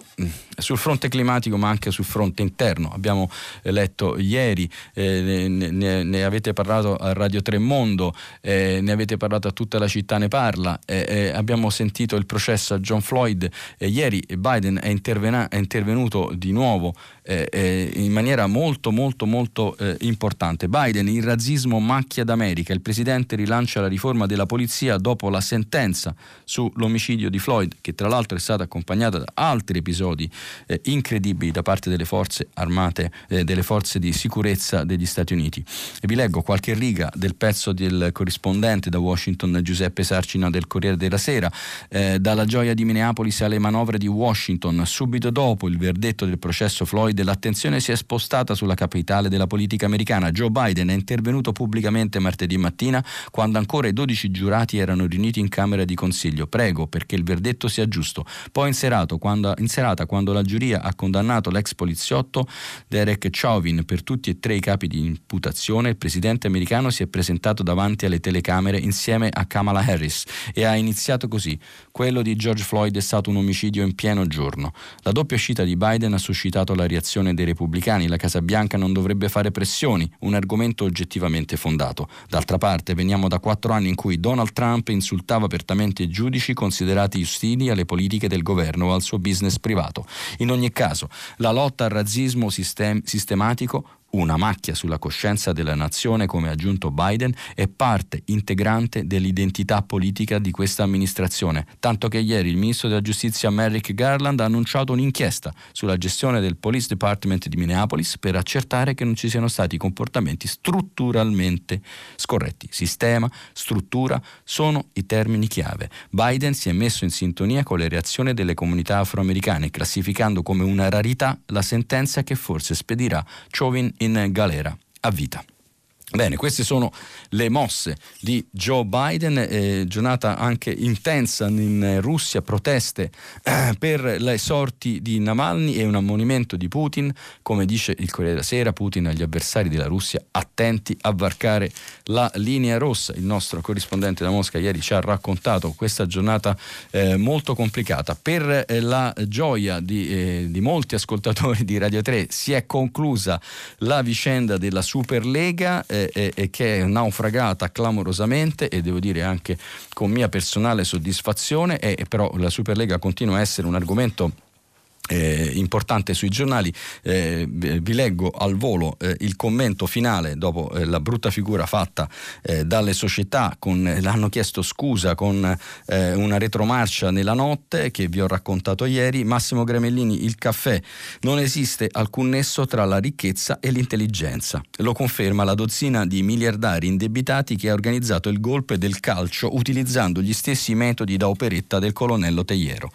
sul fronte climatico ma anche sul fronte interno. Abbiamo eh, letto ieri, eh, ne, ne, ne, avete parlato a Radio Tremondo, eh, ne avete parlato a tutta la città ne parla, eh, eh abbiamo sentito il processo a John Floyd, ieri Biden è, intervena- è, intervenuto di nuovo eh, in maniera molto molto molto importante. Biden, il razzismo macchia d'America, il presidente rilancia la riforma della polizia dopo la sentenza sull'omicidio di Floyd, che tra l'altro è stata accompagnata da altri episodi eh, incredibili da parte delle forze armate, eh, delle forze di sicurezza degli Stati Uniti. E vi leggo qualche riga del pezzo del corrispondente da Washington Giuseppe Sarcina del Corriere della Sera. Eh, dalla gioia di Minneapolis alle manovre di Washington, subito dopo il verdetto del processo Floyd, l'attenzione si è spostata sulla capitale della politica americana. Joe Biden è intervenuto pubblicamente martedì mattina quando ancora i 12 giurati erano riuniti in Camera di Consiglio. Prego perché il verdetto sia giusto. Poi in, serato, quando, in serata, quando la giuria ha condannato l'ex poliziotto Derek Chauvin per tutti e tre i capi di imputazione, il presidente americano si è presentato davanti alle telecamere insieme a Kamala Harris e ha iniziato così. Quello di George Floyd è stato un omicidio in pieno giorno. La doppia uscita di Biden ha suscitato la reazione dei repubblicani. La Casa Bianca non dovrebbe fare pressioni, un argomento oggettivamente fondato. D'altra parte, veniamo da quattro anni in cui Donald Trump insultava apertamente i giudici considerati ostili alle politiche del governo o al suo business privato. In ogni caso, la lotta al razzismo sistem- sistematico una macchia sulla coscienza della nazione, come ha aggiunto Biden, è parte integrante dell'identità politica di questa amministrazione, tanto che ieri il ministro della giustizia Merrick Garland ha annunciato un'inchiesta sulla gestione del Police Department di Minneapolis per accertare che non ci siano stati comportamenti strutturalmente scorretti. Sistema, struttura sono i termini chiave. Biden si è messo in sintonia con le reazioni delle comunità afroamericane, classificando come una rarità la sentenza che forse spedirà Chauvin in galera a vita. Bene, queste sono le mosse di Joe Biden, eh, giornata anche intensa in Russia, proteste eh, per le sorti di Navalny e un ammonimento di Putin, come dice il Corriere della Sera, Putin agli avversari della Russia attenti a varcare la linea rossa. Il nostro corrispondente da Mosca ieri ci ha raccontato questa giornata eh, molto complicata. Per eh, la gioia di, eh, di molti ascoltatori di Radio 3 si è conclusa la vicenda della Superlega eh, e che è naufragata clamorosamente e devo dire anche con mia personale soddisfazione, e, però la Superlega continua a essere un argomento eh, importante sui giornali. Eh, vi leggo al volo eh, il commento finale dopo eh, la brutta figura fatta eh, dalle società. Con, l'hanno chiesto scusa con eh, una retromarcia nella notte che vi ho raccontato ieri. Massimo Gremellini, il caffè. Non esiste alcun nesso tra la ricchezza e l'intelligenza. Lo conferma la dozzina di miliardari indebitati che ha organizzato il golpe del calcio utilizzando gli stessi metodi da operetta del colonnello Teiero.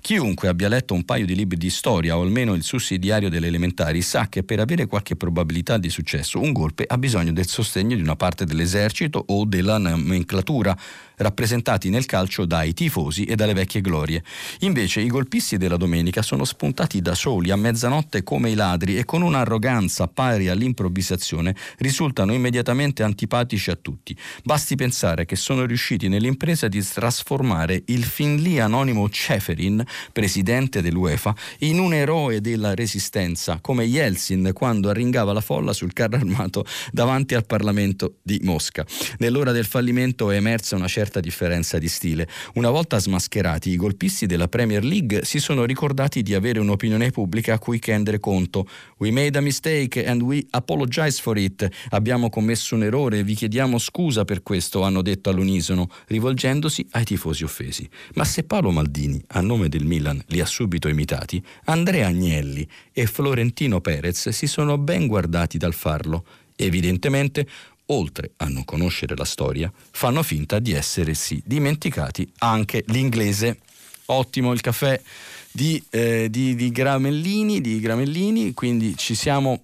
Chiunque abbia letto un paio di libri di storia o almeno il sussidiario delle elementari sa che per avere qualche probabilità di successo un golpe ha bisogno del sostegno di una parte dell'esercito o della nomenclatura rappresentati nel calcio dai tifosi e dalle vecchie glorie. Invece i golpisti della domenica sono spuntati da soli a mezzanotte come i ladri e con un'arroganza pari all'improvvisazione risultano immediatamente antipatici a tutti. Basti pensare che sono riusciti nell'impresa di trasformare il fin lì anonimo Ceferin, presidente dell'UEFA, in un eroe della resistenza, come Yeltsin quando arringava la folla sul carro armato davanti al Parlamento di Mosca. Nell'ora del fallimento è emersa una certa differenza di stile. Una volta smascherati, i golpisti della Premier League si sono ricordati di avere un'opinione pubblica a cui rendere conto. We made a mistake and we apologize for it. Abbiamo commesso un errore e vi chiediamo scusa per questo, hanno detto all'unisono, rivolgendosi ai tifosi offesi. Ma se Paolo Maldini, a nome del Milan, li ha subito imitati, Andrea Agnelli e Florentino Perez si sono ben guardati dal farlo. Evidentemente oltre a non conoscere la storia, fanno finta di essersi dimenticati anche l'inglese. Ottimo il caffè di, eh, di, di, Gramellini, di Gramellini, quindi ci siamo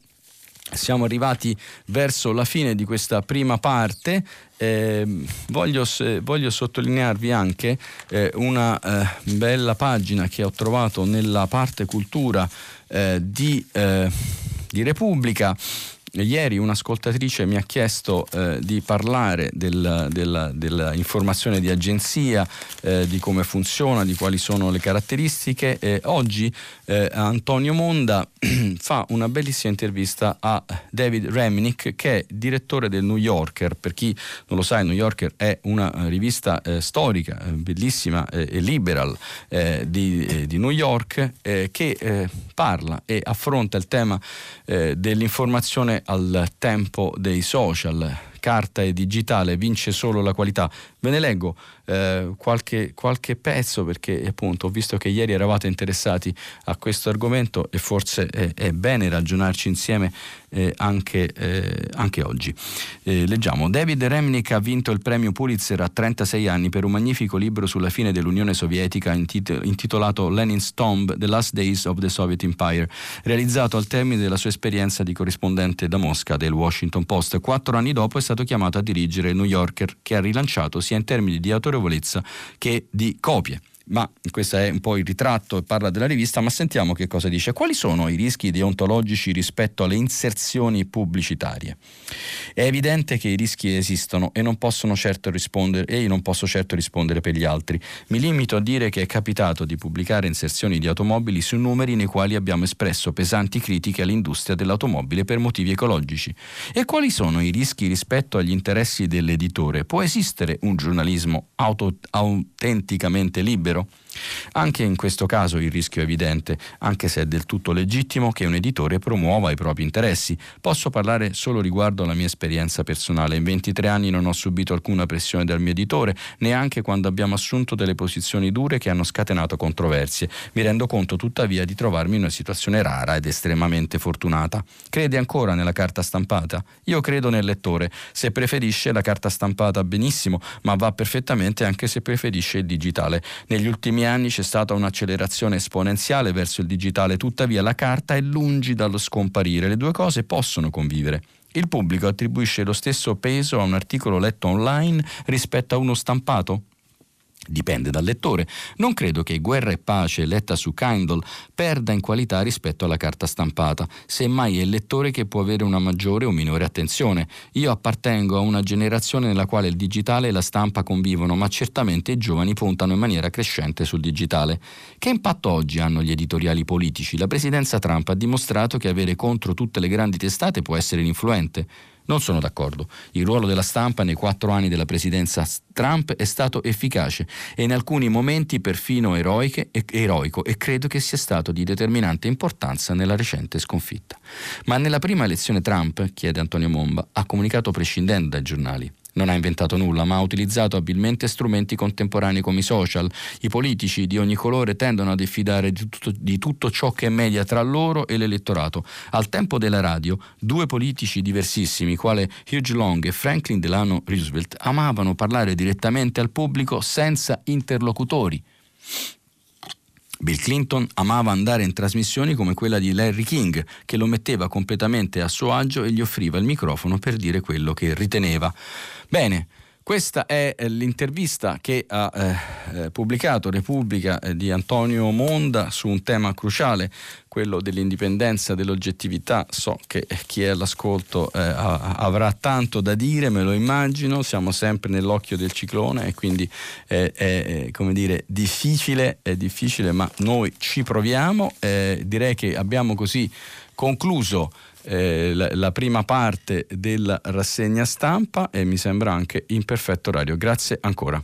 siamo arrivati verso la fine di questa prima parte. Eh, voglio, voglio, sottolinearvi anche eh, una eh, bella pagina che ho trovato nella parte cultura eh, di, eh, di Repubblica Ieri un'ascoltatrice mi ha chiesto eh, di parlare del, del, dell'informazione di agenzia, eh, di come funziona, di quali sono le caratteristiche. E oggi eh, Antonio Monda fa una bellissima intervista a David Remnick, che è direttore del New Yorker. Per chi non lo sa, il New Yorker è una rivista eh, storica, eh, bellissima eh, e liberal di, di, New York, che parla e affronta il tema dell'informazione al tempo dei social, carta e digitale, vince solo la qualità. Ve ne leggo eh, qualche, qualche, pezzo perché appunto ho visto che ieri eravate interessati a questo argomento e forse è, è bene ragionarci insieme eh, anche, eh, anche, oggi. Eh, leggiamo, David Remnick ha vinto il premio Pulitzer a 36 anni per un magnifico libro sulla fine dell'Unione Sovietica intitolato Lenin's Tomb, The Last Days of the Soviet Empire, realizzato al termine della sua esperienza di corrispondente da Mosca del Washington Post. Quattro anni dopo è stato chiamato a dirigere il New Yorker che ha rilanciato sia in termini di autore autorevolezza che di copie ma questo è un po' il ritratto e parla della rivista, ma sentiamo che cosa dice. Quali sono i rischi deontologici rispetto alle inserzioni pubblicitarie? È evidente che i rischi esistono e non possono certo rispondere e io non posso certo rispondere per gli altri. Mi limito a dire che è capitato di pubblicare inserzioni di automobili su numeri nei quali abbiamo espresso pesanti critiche all'industria dell'automobile per motivi ecologici. E quali sono i rischi rispetto agli interessi dell'editore? Può esistere un giornalismo auto- autenticamente libero? Libero? Anche in questo caso il rischio è evidente, anche se è del tutto legittimo che un editore promuova i propri interessi. Posso parlare solo riguardo alla mia esperienza personale. In 23 anni non ho subito alcuna pressione dal mio editore, neanche quando abbiamo assunto delle posizioni dure che hanno scatenato controversie. Mi rendo conto tuttavia di trovarmi in una situazione rara ed estremamente fortunata. Crede ancora nella carta stampata? Io credo nel lettore. Se preferisce la carta stampata benissimo, ma va perfettamente anche se preferisce il digitale. Negli ultimi anni c'è stata un'accelerazione esponenziale verso il digitale, tuttavia la carta è lungi dallo scomparire, le due cose possono convivere. Il pubblico attribuisce lo stesso peso a un articolo letto online rispetto a uno stampato? Dipende dal lettore. Non credo che Guerra e Pace, letta su Kindle, perda in qualità rispetto alla carta stampata. Semmai è il lettore che può avere una maggiore o minore attenzione. Io appartengo a una generazione nella quale il digitale e la stampa convivono, ma certamente i giovani puntano in maniera crescente sul digitale. Che impatto oggi hanno gli editoriali politici? La presidenza Trump ha dimostrato che avere contro tutte le grandi testate può essere influente. Non sono d'accordo. Il ruolo della stampa nei quattro anni della presidenza Trump è stato efficace e in alcuni momenti perfino eroiche e, eroico e credo che sia stato di determinante importanza nella recente sconfitta. Ma nella prima elezione Trump, chiede Antonio Momba, ha comunicato prescindendo dai giornali. Non ha inventato nulla, ma ha utilizzato abilmente strumenti contemporanei come i social. I politici di ogni colore tendono a diffidare di tutto, di tutto ciò che è media tra loro e l'elettorato. Al tempo della radio, due politici diversissimi, quale Hugh Long e Franklin Delano Roosevelt, amavano parlare direttamente al pubblico senza interlocutori. Bill Clinton amava andare in trasmissioni come quella di Larry King, che lo metteva completamente a suo agio e gli offriva il microfono per dire quello che riteneva. Bene, Questa è eh, l'intervista che ha eh, eh, pubblicato Repubblica eh, di Antonio Monda su un tema cruciale, quello dell'indipendenza, dell'oggettività. So che chi è all'ascolto eh, avrà tanto da dire, me lo immagino, siamo sempre nell'occhio del ciclone e quindi è, è dire difficile, è difficile, ma noi ci proviamo. Eh, direi che abbiamo così concluso eh, la, prima parte della rassegna stampa e mi sembra anche in perfetto orario. Grazie ancora.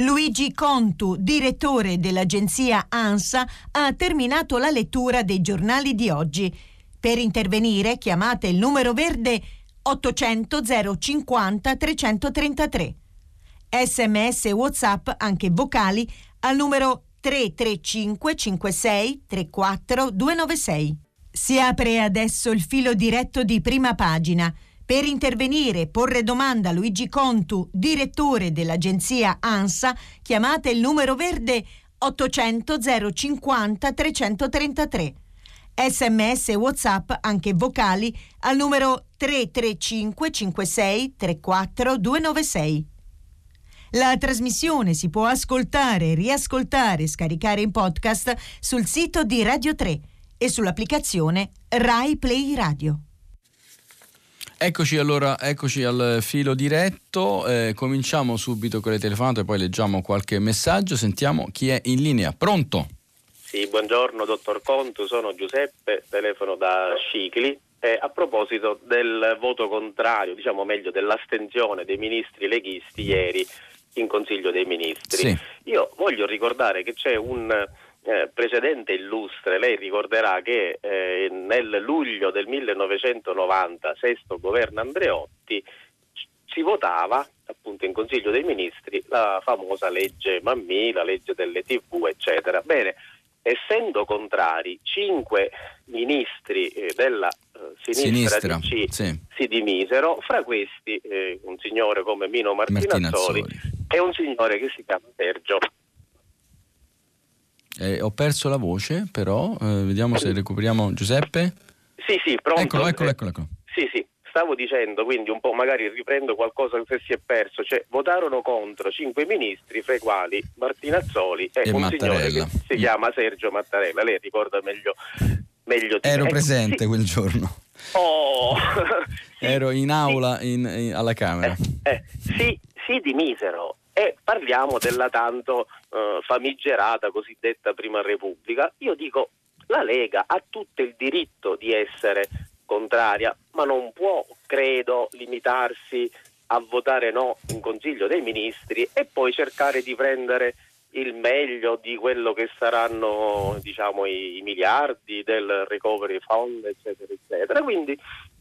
Luigi Contu, direttore dell'agenzia ANSA, ha terminato la lettura dei giornali di oggi. Per intervenire chiamate il numero verde 800 050 333. Sms e WhatsApp anche vocali al numero 335 56 34 296. Si apre adesso il filo diretto di prima pagina. Per intervenire e porre domanda a Luigi Contu, direttore dell'agenzia ANSA, chiamate il numero verde 800 050 333. Sms e WhatsApp, anche vocali, al numero 335 56 34 296. La trasmissione si può ascoltare, riascoltare e scaricare in podcast sul sito di Radio 3 e sull'applicazione Rai Play Radio. Eccoci allora, eccoci al filo diretto, eh, cominciamo subito con le telefonate, poi leggiamo qualche messaggio, sentiamo chi è in linea. Pronto? Sì, buongiorno dottor Contu, sono Giuseppe, telefono da Scicli. Eh, a proposito del voto contrario, diciamo meglio dell'astensione dei ministri leghisti ieri in Consiglio dei Ministri, sì. io voglio ricordare che c'è un eh, precedente illustre, lei ricorderà che eh, nel luglio del 1990, sesto governo Andreotti, si votava appunto in Consiglio dei Ministri la famosa legge Mammì, la legge delle TV, eccetera. Bene, essendo contrari, cinque ministri eh, della eh, sinistra, sinistra DC sì. si dimisero, fra questi eh, un signore come Mino Martinazzoli, Martinazzoli e un signore che si chiama Sergio eh, ho perso la voce, però eh, vediamo se recuperiamo Giuseppe. Sì, sì, pronto. Eccolo, eccolo, eccolo. eccolo. Sì, sì, stavo dicendo, quindi un po' magari riprendo qualcosa che si è perso, cioè votarono contro cinque ministri, fra i quali Martinazzoli e, e un Mattarella. signore che si chiama Sergio Mattarella. Lei ricorda meglio, meglio Ero me. presente ecco, quel giorno. Oh. Ero in aula in, in, alla Camera. Eh, eh, sì, si dimisero e parliamo della tanto eh, famigerata cosiddetta Prima Repubblica. Io dico la Lega ha tutto il diritto di essere contraria, ma non può, credo, limitarsi a votare no in Consiglio dei Ministri e poi cercare di prendere il meglio di quello che saranno diciamo, i, i miliardi del recovery fund, eccetera, eccetera. Quindi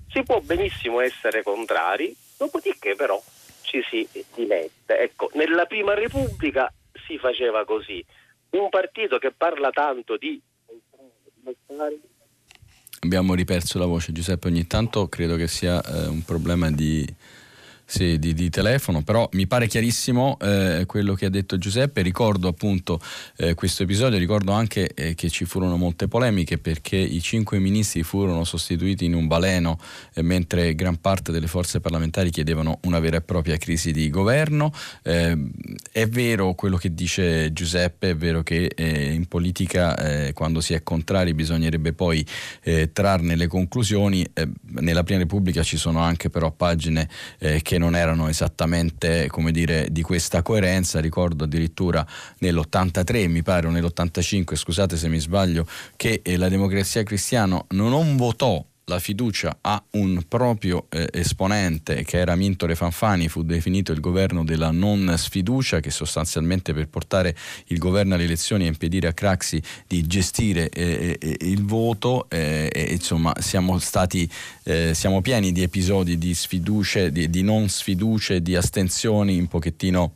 si può benissimo essere contrari, dopodiché però ci si dimette. Ecco, nella Prima Repubblica si faceva così. Un partito che parla tanto di... Abbiamo riperso la voce Giuseppe ogni tanto, credo che sia eh, un problema di sì, di, di, telefono, però mi pare chiarissimo eh, quello che ha detto Giuseppe. Ricordo appunto eh, questo episodio, ricordo anche eh, che ci furono molte polemiche perché i cinque ministri furono sostituiti in un baleno eh, mentre gran parte delle forze parlamentari chiedevano una vera e propria crisi di governo. Eh, è vero quello che dice Giuseppe, è vero che eh, in politica quando si è contrari bisognerebbe poi trarne le conclusioni. nella Prima Repubblica ci sono anche però pagine che non erano esattamente come dire, di questa coerenza. Ricordo addirittura nell'83, mi pare, o nell'85, scusate se mi sbaglio, che eh, la democrazia cristiana non votò la fiducia a un proprio eh, esponente che era Mintore Fanfani, fu definito il governo della non sfiducia, che sostanzialmente per portare il governo alle elezioni e impedire a Craxi di gestire eh, eh, il voto, eh, insomma siamo stati eh, siamo pieni di episodi di sfiducie, di, di non sfiducie, di astensioni un pochettino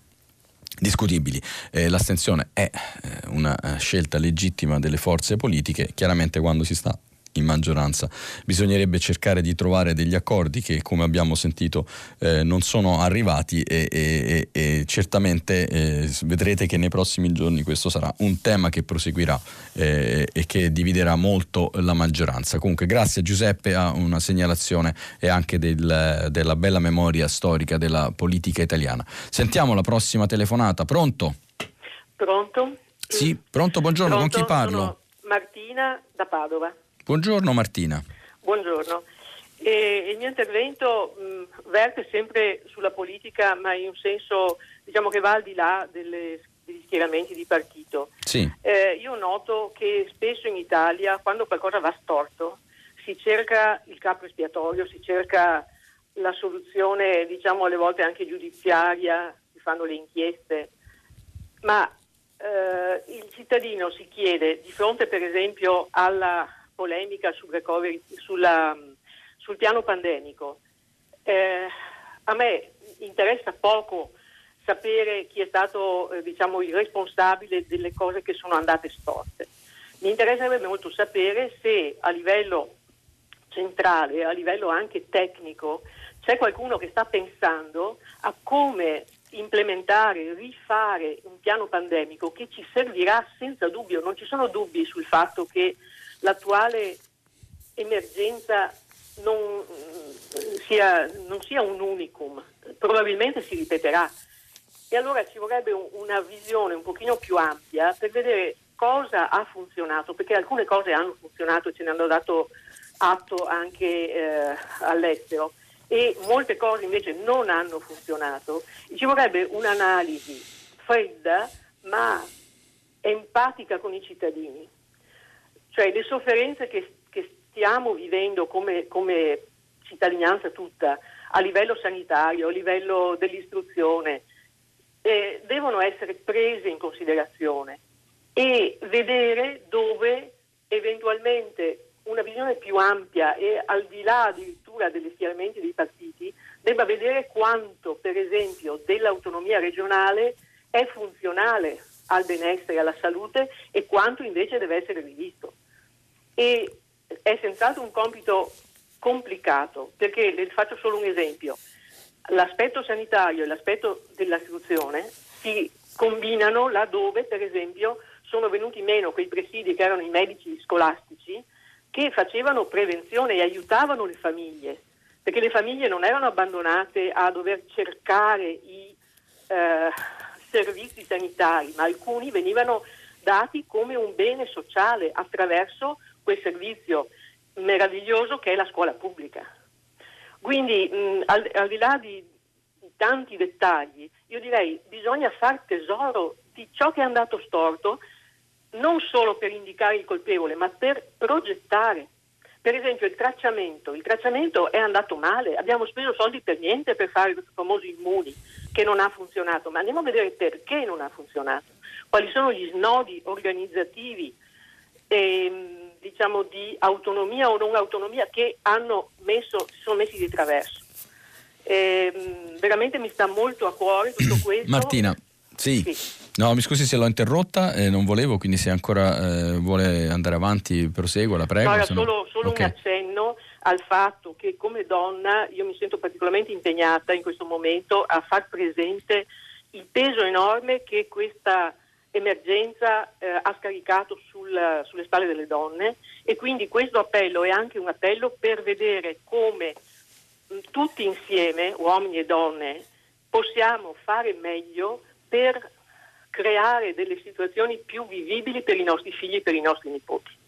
discutibili. Eh, l'astensione è eh, una scelta legittima delle forze politiche, chiaramente quando si sta in maggioranza bisognerebbe cercare di trovare degli accordi che come abbiamo sentito eh, non sono arrivati e, e, e certamente eh, vedrete che nei prossimi giorni questo sarà un tema che proseguirà eh, e che dividerà molto la maggioranza. Comunque grazie Giuseppe a una segnalazione e anche del, della bella memoria storica della politica italiana. Sentiamo la prossima telefonata. Pronto? Pronto? Sì, pronto, buongiorno, Pronto? con chi parlo? Sono Martina da Padova. Buongiorno Martina. Buongiorno. E il mio intervento mh, verte sempre sulla politica, ma in un senso diciamo che va al di là delle, degli schieramenti di partito. Sì. Eh, io noto che spesso in Italia, quando qualcosa va storto, si cerca il capo espiatorio, si cerca la soluzione, diciamo alle volte anche giudiziaria, si fanno le inchieste, ma eh, il cittadino si chiede, di fronte per esempio alla polemica sul, recovery, sulla, sul piano pandemico, eh, a me interessa poco sapere chi è stato eh, diciamo, il responsabile delle cose che sono andate storte. Mi interesserebbe molto sapere se a livello centrale, a livello anche tecnico, c'è qualcuno che sta pensando a come implementare, rifare un piano pandemico che ci servirà senza dubbio, non ci sono dubbi sul fatto che l'attuale emergenza non sia, non sia un unicum, probabilmente si ripeterà. E allora ci vorrebbe un, una visione un pochino più ampia per vedere cosa ha funzionato, perché alcune cose hanno funzionato e ce ne hanno dato atto anche eh, all'estero e molte cose invece non hanno funzionato. Ci vorrebbe un'analisi fredda ma empatica con i cittadini. Cioè le sofferenze che, che stiamo vivendo come, come cittadinanza tutta a livello sanitario, a livello dell'istruzione, eh, devono essere prese in considerazione e vedere dove eventualmente una visione più ampia e al di là addirittura degli schieramenti dei partiti debba vedere quanto per esempio dell'autonomia regionale è funzionale al benessere, alla salute e quanto invece deve essere rivisto. E è senz'altro un compito complicato perché le faccio solo un esempio. L'aspetto sanitario e l'aspetto dell'istruzione si combinano laddove per esempio sono venuti meno quei presidi che erano i medici scolastici che facevano prevenzione e aiutavano le famiglie, perché le famiglie non erano abbandonate a dover cercare i eh, servizi sanitari, ma alcuni venivano dati come un bene sociale attraverso quel servizio meraviglioso che è la scuola pubblica. Quindi mh, al, al, di là di, tanti dettagli, io direi bisogna far tesoro di ciò che è andato storto non solo per indicare il colpevole, ma per progettare. Per esempio il tracciamento, il tracciamento è andato male, abbiamo speso soldi per niente per fare questi famosi immuni che non ha funzionato, ma andiamo a vedere perché non ha funzionato, quali sono gli snodi organizzativi? E, diciamo di autonomia o non autonomia che hanno messo, si sono messi di traverso. E, veramente mi sta molto a cuore tutto questo. Martina, sì. sì. No, mi scusi se l'ho interrotta, eh, non volevo, quindi se ancora eh, vuole andare avanti prosegua, la prego. No, era solo, solo okay. un accenno al fatto che come donna io mi sento particolarmente impegnata in questo momento a far presente il peso enorme che questa emergenza eh, ha scaricato sul, sulle spalle delle donne e quindi questo appello è anche un appello per vedere come mh, tutti insieme, uomini e donne, possiamo fare meglio per creare delle situazioni più vivibili per i nostri figli e per i nostri nipoti.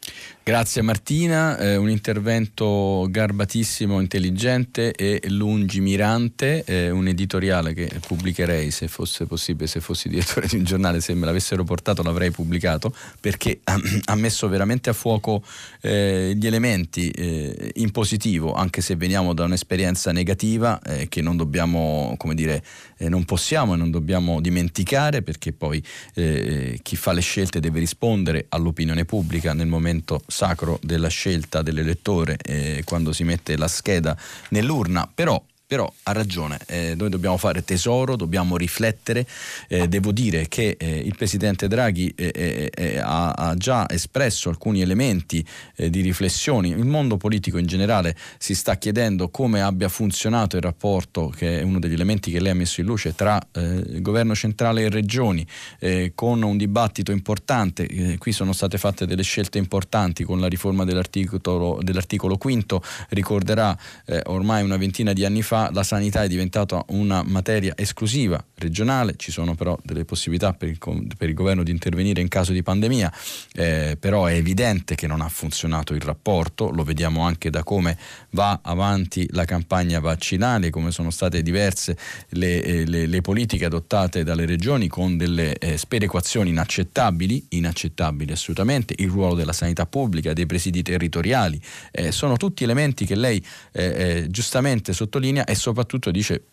Grazie Martina, eh, un intervento garbatissimo, intelligente e lungimirante, eh, un editoriale che pubblicherei se fosse possibile, se fossi direttore di un giornale, se me l'avessero portato l'avrei pubblicato perché ha messo veramente a fuoco eh, gli elementi eh, in positivo, anche se veniamo da un'esperienza negativa eh, che non dobbiamo, come dire, eh, non possiamo e non dobbiamo dimenticare perché poi chi fa le scelte deve rispondere all'opinione pubblica nel momento sacro della scelta dell'elettore eh, quando si mette la scheda nell'urna, però però ha ragione, eh, noi dobbiamo fare tesoro, dobbiamo riflettere, eh, devo dire che eh, il Presidente Draghi eh, eh, ha, ha, già espresso alcuni elementi di riflessione, il mondo politico in generale si sta chiedendo come abbia funzionato il rapporto, che è uno degli elementi che lei ha messo in luce, tra governo centrale e regioni, con un dibattito importante, qui sono state fatte delle scelte importanti con la riforma dell'articolo, dell'articolo quinto, ricorderà ormai una ventina di anni fa la sanità è diventata una materia esclusiva regionale, ci sono però delle possibilità per il, per il governo di intervenire in caso di pandemia, eh, però è evidente che non ha funzionato il rapporto, lo vediamo anche da come va avanti la campagna vaccinale, come sono state diverse le, eh, le, le politiche adottate dalle regioni con delle eh, sperequazioni inaccettabili, inaccettabili assolutamente, il ruolo della sanità pubblica, dei presidi territoriali, eh, sono tutti elementi che lei eh, eh, giustamente sottolinea e soprattutto dice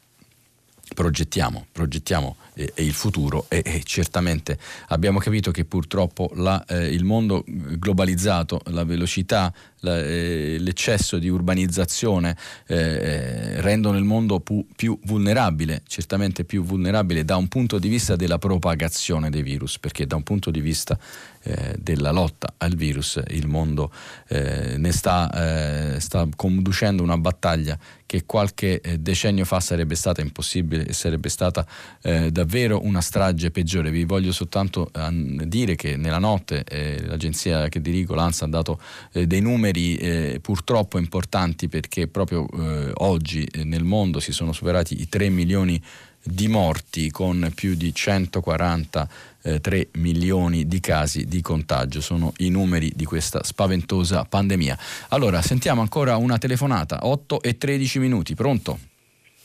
progettiamo, progettiamo eh, il futuro. E, e, certamente abbiamo capito che purtroppo la, eh, il mondo globalizzato, la velocità, la, eh, l'eccesso di urbanizzazione eh, eh, rendono il mondo pu- più vulnerabile, certamente più vulnerabile da un punto di vista della propagazione dei virus, perché da un punto di vista eh, della lotta al virus il mondo ne sta, sta conducendo una battaglia che qualche decennio fa sarebbe stata impossibile e sarebbe stata eh, davvero una strage peggiore. Vi voglio soltanto eh, dire che nella notte eh, l'agenzia che dirigo, l'ANSA, ha dato eh, dei numeri eh, purtroppo importanti perché proprio eh, oggi nel mondo si sono superati i 3 milioni di morti con più di 143 milioni di casi di contagio. Sono i numeri di questa spaventosa pandemia. Allora, sentiamo ancora una telefonata, 8 e 13 minuti, pronto?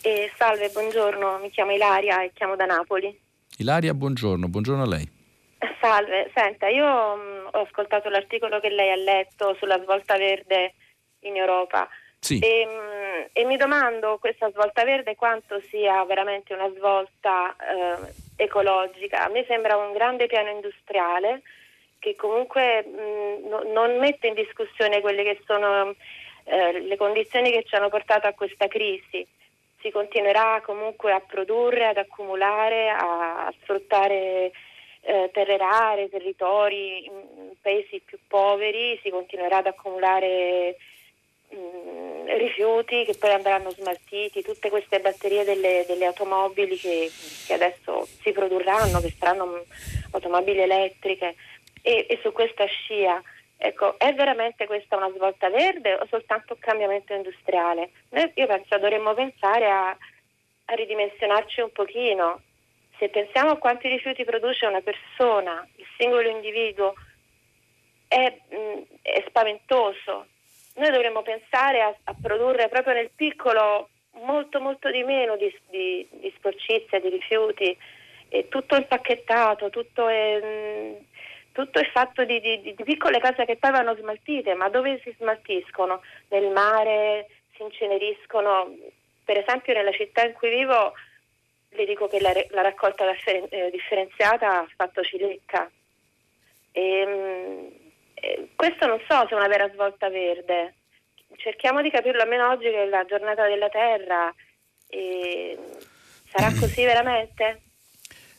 Eh, salve, buongiorno, mi chiamo Ilaria e chiamo da Napoli. Ilaria, buongiorno, buongiorno a lei. Salve, senta, io mh, ho ascoltato l'articolo che lei ha letto sulla svolta verde in Europa sì. e, mh, e, mi domando questa svolta verde quanto sia veramente una svolta eh, ecologica. A me sembra un grande piano industriale che comunque mh, no, non mette in discussione quelle che sono eh, le condizioni che ci hanno portato a questa crisi si continuerà comunque a produrre, ad accumulare, a, a sfruttare eh, terre rare, territori in paesi più poveri, si continuerà ad accumulare mh, mm, rifiuti che poi andranno smaltiti, tutte queste batterie delle, delle automobili che, che, adesso si produrranno, che saranno automobili elettriche. E, e su questa scia Ecco, è veramente questa una svolta verde o soltanto un cambiamento industriale? Noi, io penso dovremmo pensare a, a ridimensionarci un pochino. Se pensiamo a quanti rifiuti produce una persona, il singolo individuo, è, mh, mm, è spaventoso. Noi dovremmo pensare a, a, produrre proprio nel piccolo molto molto di meno di, di, di sporcizia, di rifiuti, tutto impacchettato, tutto è, mh, mm, tutto è fatto di, di, di, piccole cose che poi vanno smaltite, ma dove si smaltiscono? Nel mare, si inceneriscono. Per esempio nella città in cui vivo le dico che la, la raccolta eh, differenziata ha fatto cilecca. E, ehm, eh, questo non so se è una vera svolta verde. Cerchiamo di capirlo almeno oggi che è la giornata della terra. E, sarà così veramente?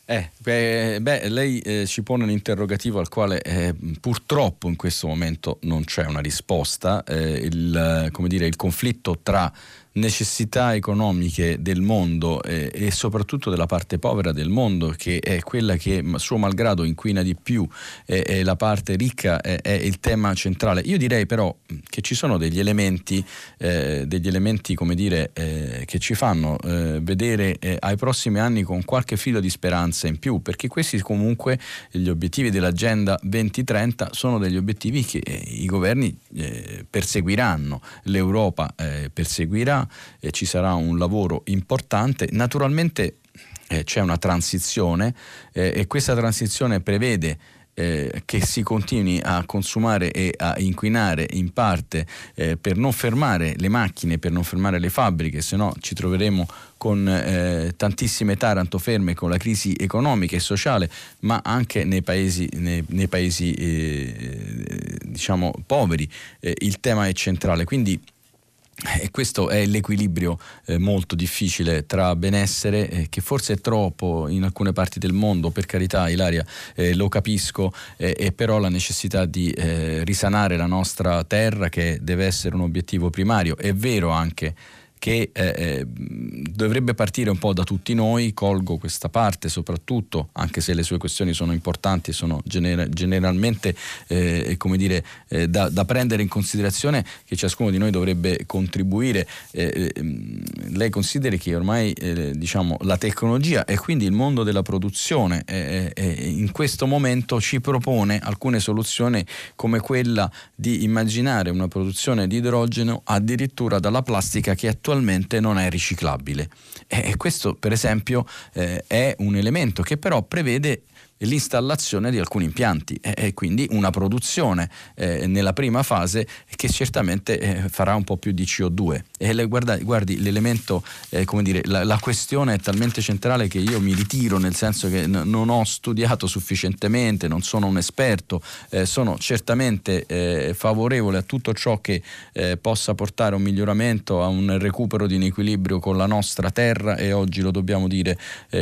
Eh, beh, beh lei eh, ci pone un interrogativo al quale eh, purtroppo in questo momento non c'è una risposta. Eh, il, dire, il conflitto tra necessità economiche del mondo eh, e soprattutto della parte povera del mondo che è quella che suo malgrado inquina di più e eh, la parte ricca è, è, il tema centrale. Io direi però che ci sono degli elementi, eh, degli elementi come dire, eh, che ci fanno eh, vedere eh, ai prossimi anni con qualche filo di speranza in più perché questi comunque gli obiettivi dell'agenda 2030 sono degli obiettivi che i governi perseguiranno, l'Europa perseguirà eh, ci sarà un lavoro importante. Naturalmente eh, c'è una transizione eh, e questa transizione prevede eh, che si continui a consumare e a inquinare in parte eh, per non fermare le macchine, per non fermare le fabbriche, se no ci troveremo con eh, tantissime Taranto ferme con la crisi economica e sociale, ma anche nei paesi, nei, nei paesi eh, diciamo poveri il tema è centrale. Quindi e questo è l'equilibrio eh, molto difficile tra benessere, eh, che forse è troppo in alcune parti del mondo, per carità Ilaria, eh, lo capisco, eh, e però la necessità di eh, risanare la nostra terra che deve essere un obiettivo primario. È vero anche che eh, eh, dovrebbe partire un po' da tutti noi, colgo questa parte soprattutto, anche se le sue questioni sono importanti e sono gener- generalmente eh, come dire, eh, da, da, prendere in considerazione che ciascuno di noi dovrebbe contribuire. Eh, ehm, lei consideri che ormai eh, diciamo, la tecnologia e quindi il mondo della produzione in questo momento ci propone alcune soluzioni come quella di immaginare una produzione di idrogeno addirittura dalla plastica che attualmente attualmente non è riciclabile. E questo, per esempio, eh, è un elemento che però prevede l'installazione di alcuni impianti e, quindi una produzione eh, nella prima fase che certamente eh, farà un po' più di CO2 e le, guarda, guardi l'elemento eh, come dire la, la, questione è talmente centrale che io mi ritiro nel senso che n- non ho studiato sufficientemente non sono un esperto eh, sono certamente eh, favorevole a tutto ciò che eh, possa portare a un miglioramento a un recupero di un equilibrio con la nostra terra e oggi lo dobbiamo dire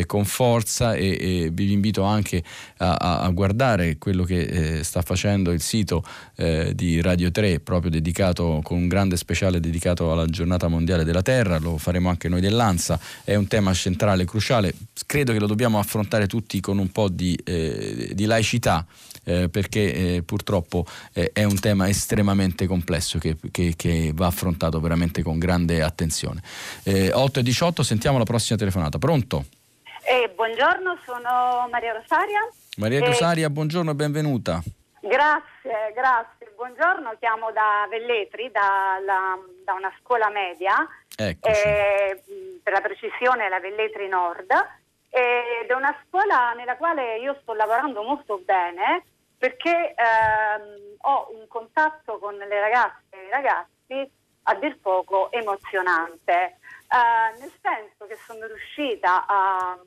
con forza e, e vi invito anche a, a guardare quello che eh, sta facendo il sito eh, di Radio 3, proprio dedicato con un grande speciale dedicato alla giornata mondiale della Terra, lo faremo anche noi dell'ANSA, è un tema centrale, cruciale, credo che lo dobbiamo affrontare tutti con un po' di, eh, di laicità. Eh, perché eh, purtroppo eh, è un tema estremamente complesso che, che, che, va affrontato veramente con grande attenzione. 8 e 18, sentiamo la prossima telefonata. Pronto? Eh, buongiorno, sono Maria Rosaria. Maria eh, Rosaria, buongiorno e benvenuta. Grazie, grazie. Buongiorno, chiamo da Velletri, da, la, da una scuola media, eh, per la precisione la Velletri Nord, ed è una scuola nella quale io sto lavorando molto bene perché ehm, ho un contatto con le ragazze e i ragazzi a dir poco emozionante, eh, nel senso che sono riuscita a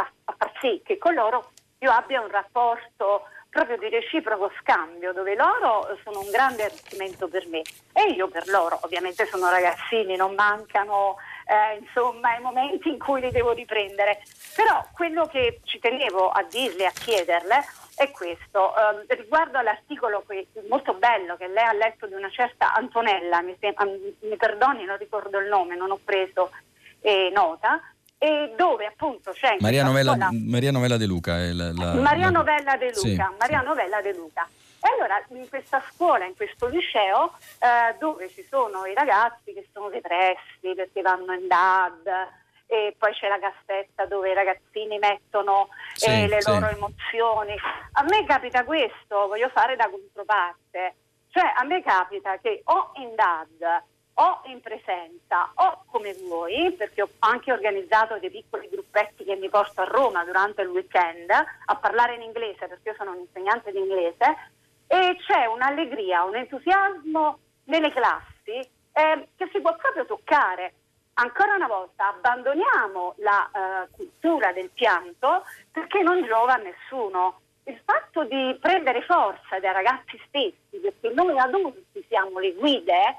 a, a far sì che con loro io abbia un rapporto proprio di reciproco scambio, dove loro sono un grande arricchimento per me e io per loro. Ovviamente sono ragazzini, non mancano eh, insomma i momenti in cui li devo riprendere. Però quello che ci tenevo a dirle, a chiederle, è questo. Eh, riguardo all'articolo qui, molto bello che lei ha letto di una certa Antonella, mi, mi perdoni, non ricordo il nome, non ho preso eh, nota, e dove appunto c'è Maria Novella, Maria Novella De Luca la, la, Maria la... Novella De Luca, sì, Maria sì. Novella De Luca. E allora in questa scuola, in questo liceo, eh, dove ci sono i ragazzi che sono depressi perché vanno in DAD, e poi c'è la cassetta dove i ragazzini mettono sì, eh, le loro emozioni. A me capita questo, voglio fare da controparte. Cioè a me capita che o in DAD o in presenza o come vuoi, perché ho anche organizzato dei piccoli gruppetti che mi porto a Roma durante il weekend a parlare in inglese, perché io sono un insegnante di inglese, e c'è un'allegria, un entusiasmo nelle classi eh, che si può proprio toccare. Ancora una volta abbandoniamo la uh, cultura del pianto perché non giova a nessuno. Il fatto di prendere forza dai ragazzi stessi, perché noi adulti siamo le guide,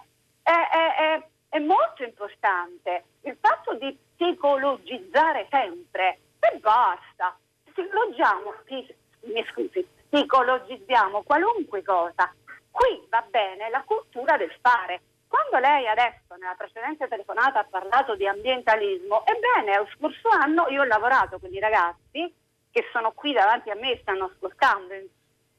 è, è, è, molto importante. Il fatto di psicologizzare sempre e basta. Psicologizziamo, mi scusi, psicologizziamo qualunque cosa. Qui va bene la cultura del fare. Quando lei adesso nella precedente telefonata ha parlato di ambientalismo, ebbene, lo scorso anno io ho lavorato con i ragazzi che sono qui davanti a me stanno ascoltando in,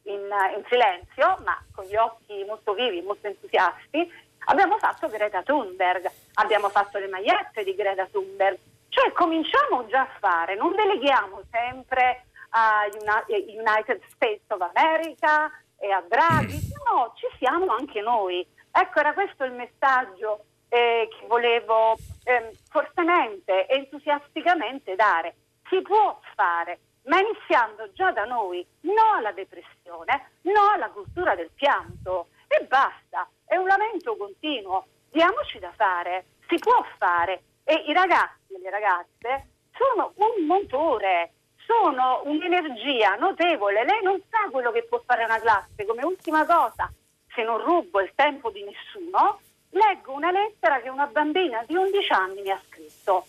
in, in silenzio, ma con gli occhi molto vivi, molto entusiasti, Abbiamo fatto Greta Thunberg, abbiamo fatto le magliette di Greta Thunberg, cioè cominciamo già a fare, non deleghiamo sempre a United States of America e a Draghi, mm. no, ci siamo anche noi. Ecco, era questo il messaggio eh, che volevo eh, fortemente, entusiasticamente dare. Si può fare, ma iniziando già da noi, no alla depressione, no alla cultura del pianto e basta è un lamento continuo. Diamoci da fare, si può fare. E i ragazzi e le ragazze sono un motore, sono un'energia notevole. Lei non sa quello che può fare una classe. Come ultima cosa, se non rubo il tempo di nessuno, leggo una lettera che una bambina di 11 anni mi ha scritto.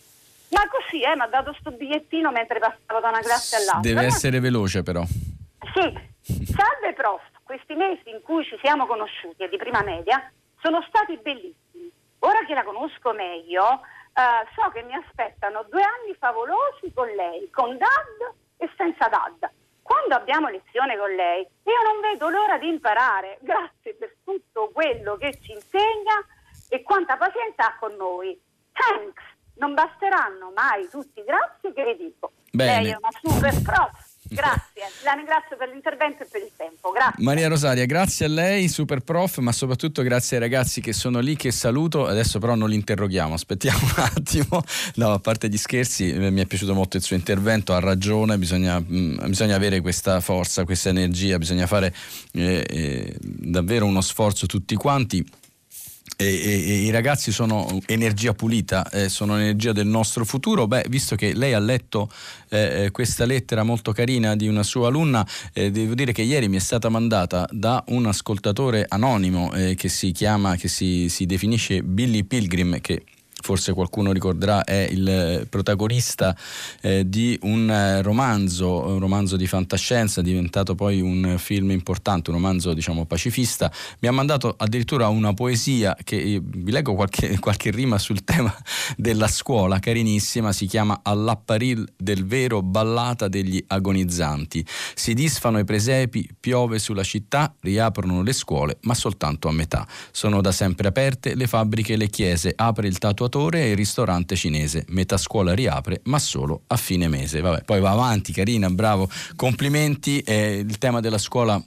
Ma così, eh, mi ha dato sto bigliettino mentre passavo da una classe all'altra. Deve essere veloce però. Sì, salve prof, questi mesi in cui ci siamo conosciuti e di prima media sono stati bellissimi. Ora che la conosco meglio, uh, so che mi aspettano due anni favolosi con lei, con dad e senza dad. Quando abbiamo lezione con lei, io non vedo l'ora di imparare. Grazie per tutto quello che ci insegna e quanta pazienza ha con noi. Thanks! Non basteranno mai tutti i grazie che vi dico. Bene. Lei è una super prof. Grazie, la ringrazio per l'intervento e per il tempo. Grazie. Maria Rosaria, grazie a lei, super prof, ma soprattutto grazie ai ragazzi che sono lì, che saluto. Adesso però non li interroghiamo, aspettiamo un attimo. No, a parte gli scherzi, eh, mi è piaciuto molto il suo intervento, ha ragione, bisogna, mh, mm, bisogna avere questa forza, questa energia, bisogna fare eh, eh, davvero uno sforzo tutti quanti e, e, i ragazzi sono energia pulita, eh, sono energia del nostro futuro. Beh, visto che lei ha letto eh, eh, questa lettera molto carina di una sua alunna, eh, devo dire che ieri mi è stata mandata da un ascoltatore anonimo eh, che si chiama, che si, si definisce Billy Pilgrim, che forse qualcuno ricorderà, è il protagonista eh, di un eh, romanzo, un romanzo di fantascienza, diventato poi un film importante, un romanzo diciamo pacifista. Mi ha mandato addirittura una poesia che vi leggo qualche, qualche rima sul tema della scuola, carinissima, si chiama All'apparil del vero ballata degli agonizzanti. Si disfano i presepi, piove sulla città, riaprono le scuole, ma soltanto a metà. Sono da sempre aperte le fabbriche e le chiese, apre il tatuatore ristoratore e ristorante cinese. Metà scuola riapre, ma solo a fine mese. Vabbè, poi va avanti, carina, bravo, complimenti. Eh, il tema della scuola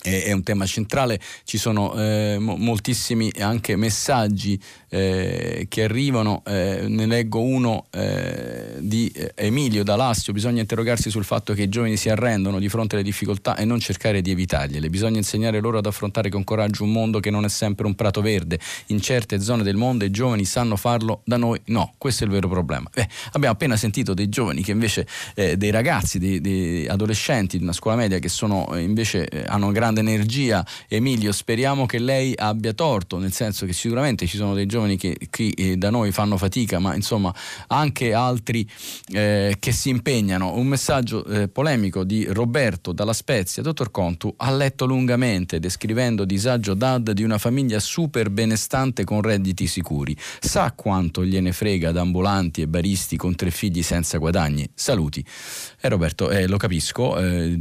è, un tema centrale, ci sono eh, moltissimi anche messaggi eh, che arrivano, eh, ne leggo uno eh, di eh, Emilio D'Alassio, bisogna interrogarsi sul fatto che i giovani si arrendono di fronte alle difficoltà e non cercare di evitargliele, bisogna insegnare loro ad affrontare con coraggio un mondo che non è sempre un prato verde, in certe zone del mondo i giovani sanno farlo, da noi no, questo è il vero problema. Beh, abbiamo appena sentito dei giovani che invece, eh, dei ragazzi, dei, dei, adolescenti di una scuola media che sono invece hanno grande grande energia. Emilio, speriamo che lei abbia torto, nel senso che sicuramente ci sono dei giovani che qui eh, da noi fanno fatica, ma insomma anche altri eh, che si impegnano. Un messaggio eh, polemico di Roberto dalla Spezia, dottor Contu, ha letto lungamente descrivendo disagio DAD di una famiglia super benestante con redditi sicuri. Sa quanto gliene frega ad ambulanti e baristi con tre figli senza guadagni? Saluti. Eh, Roberto, eh, lo capisco eh,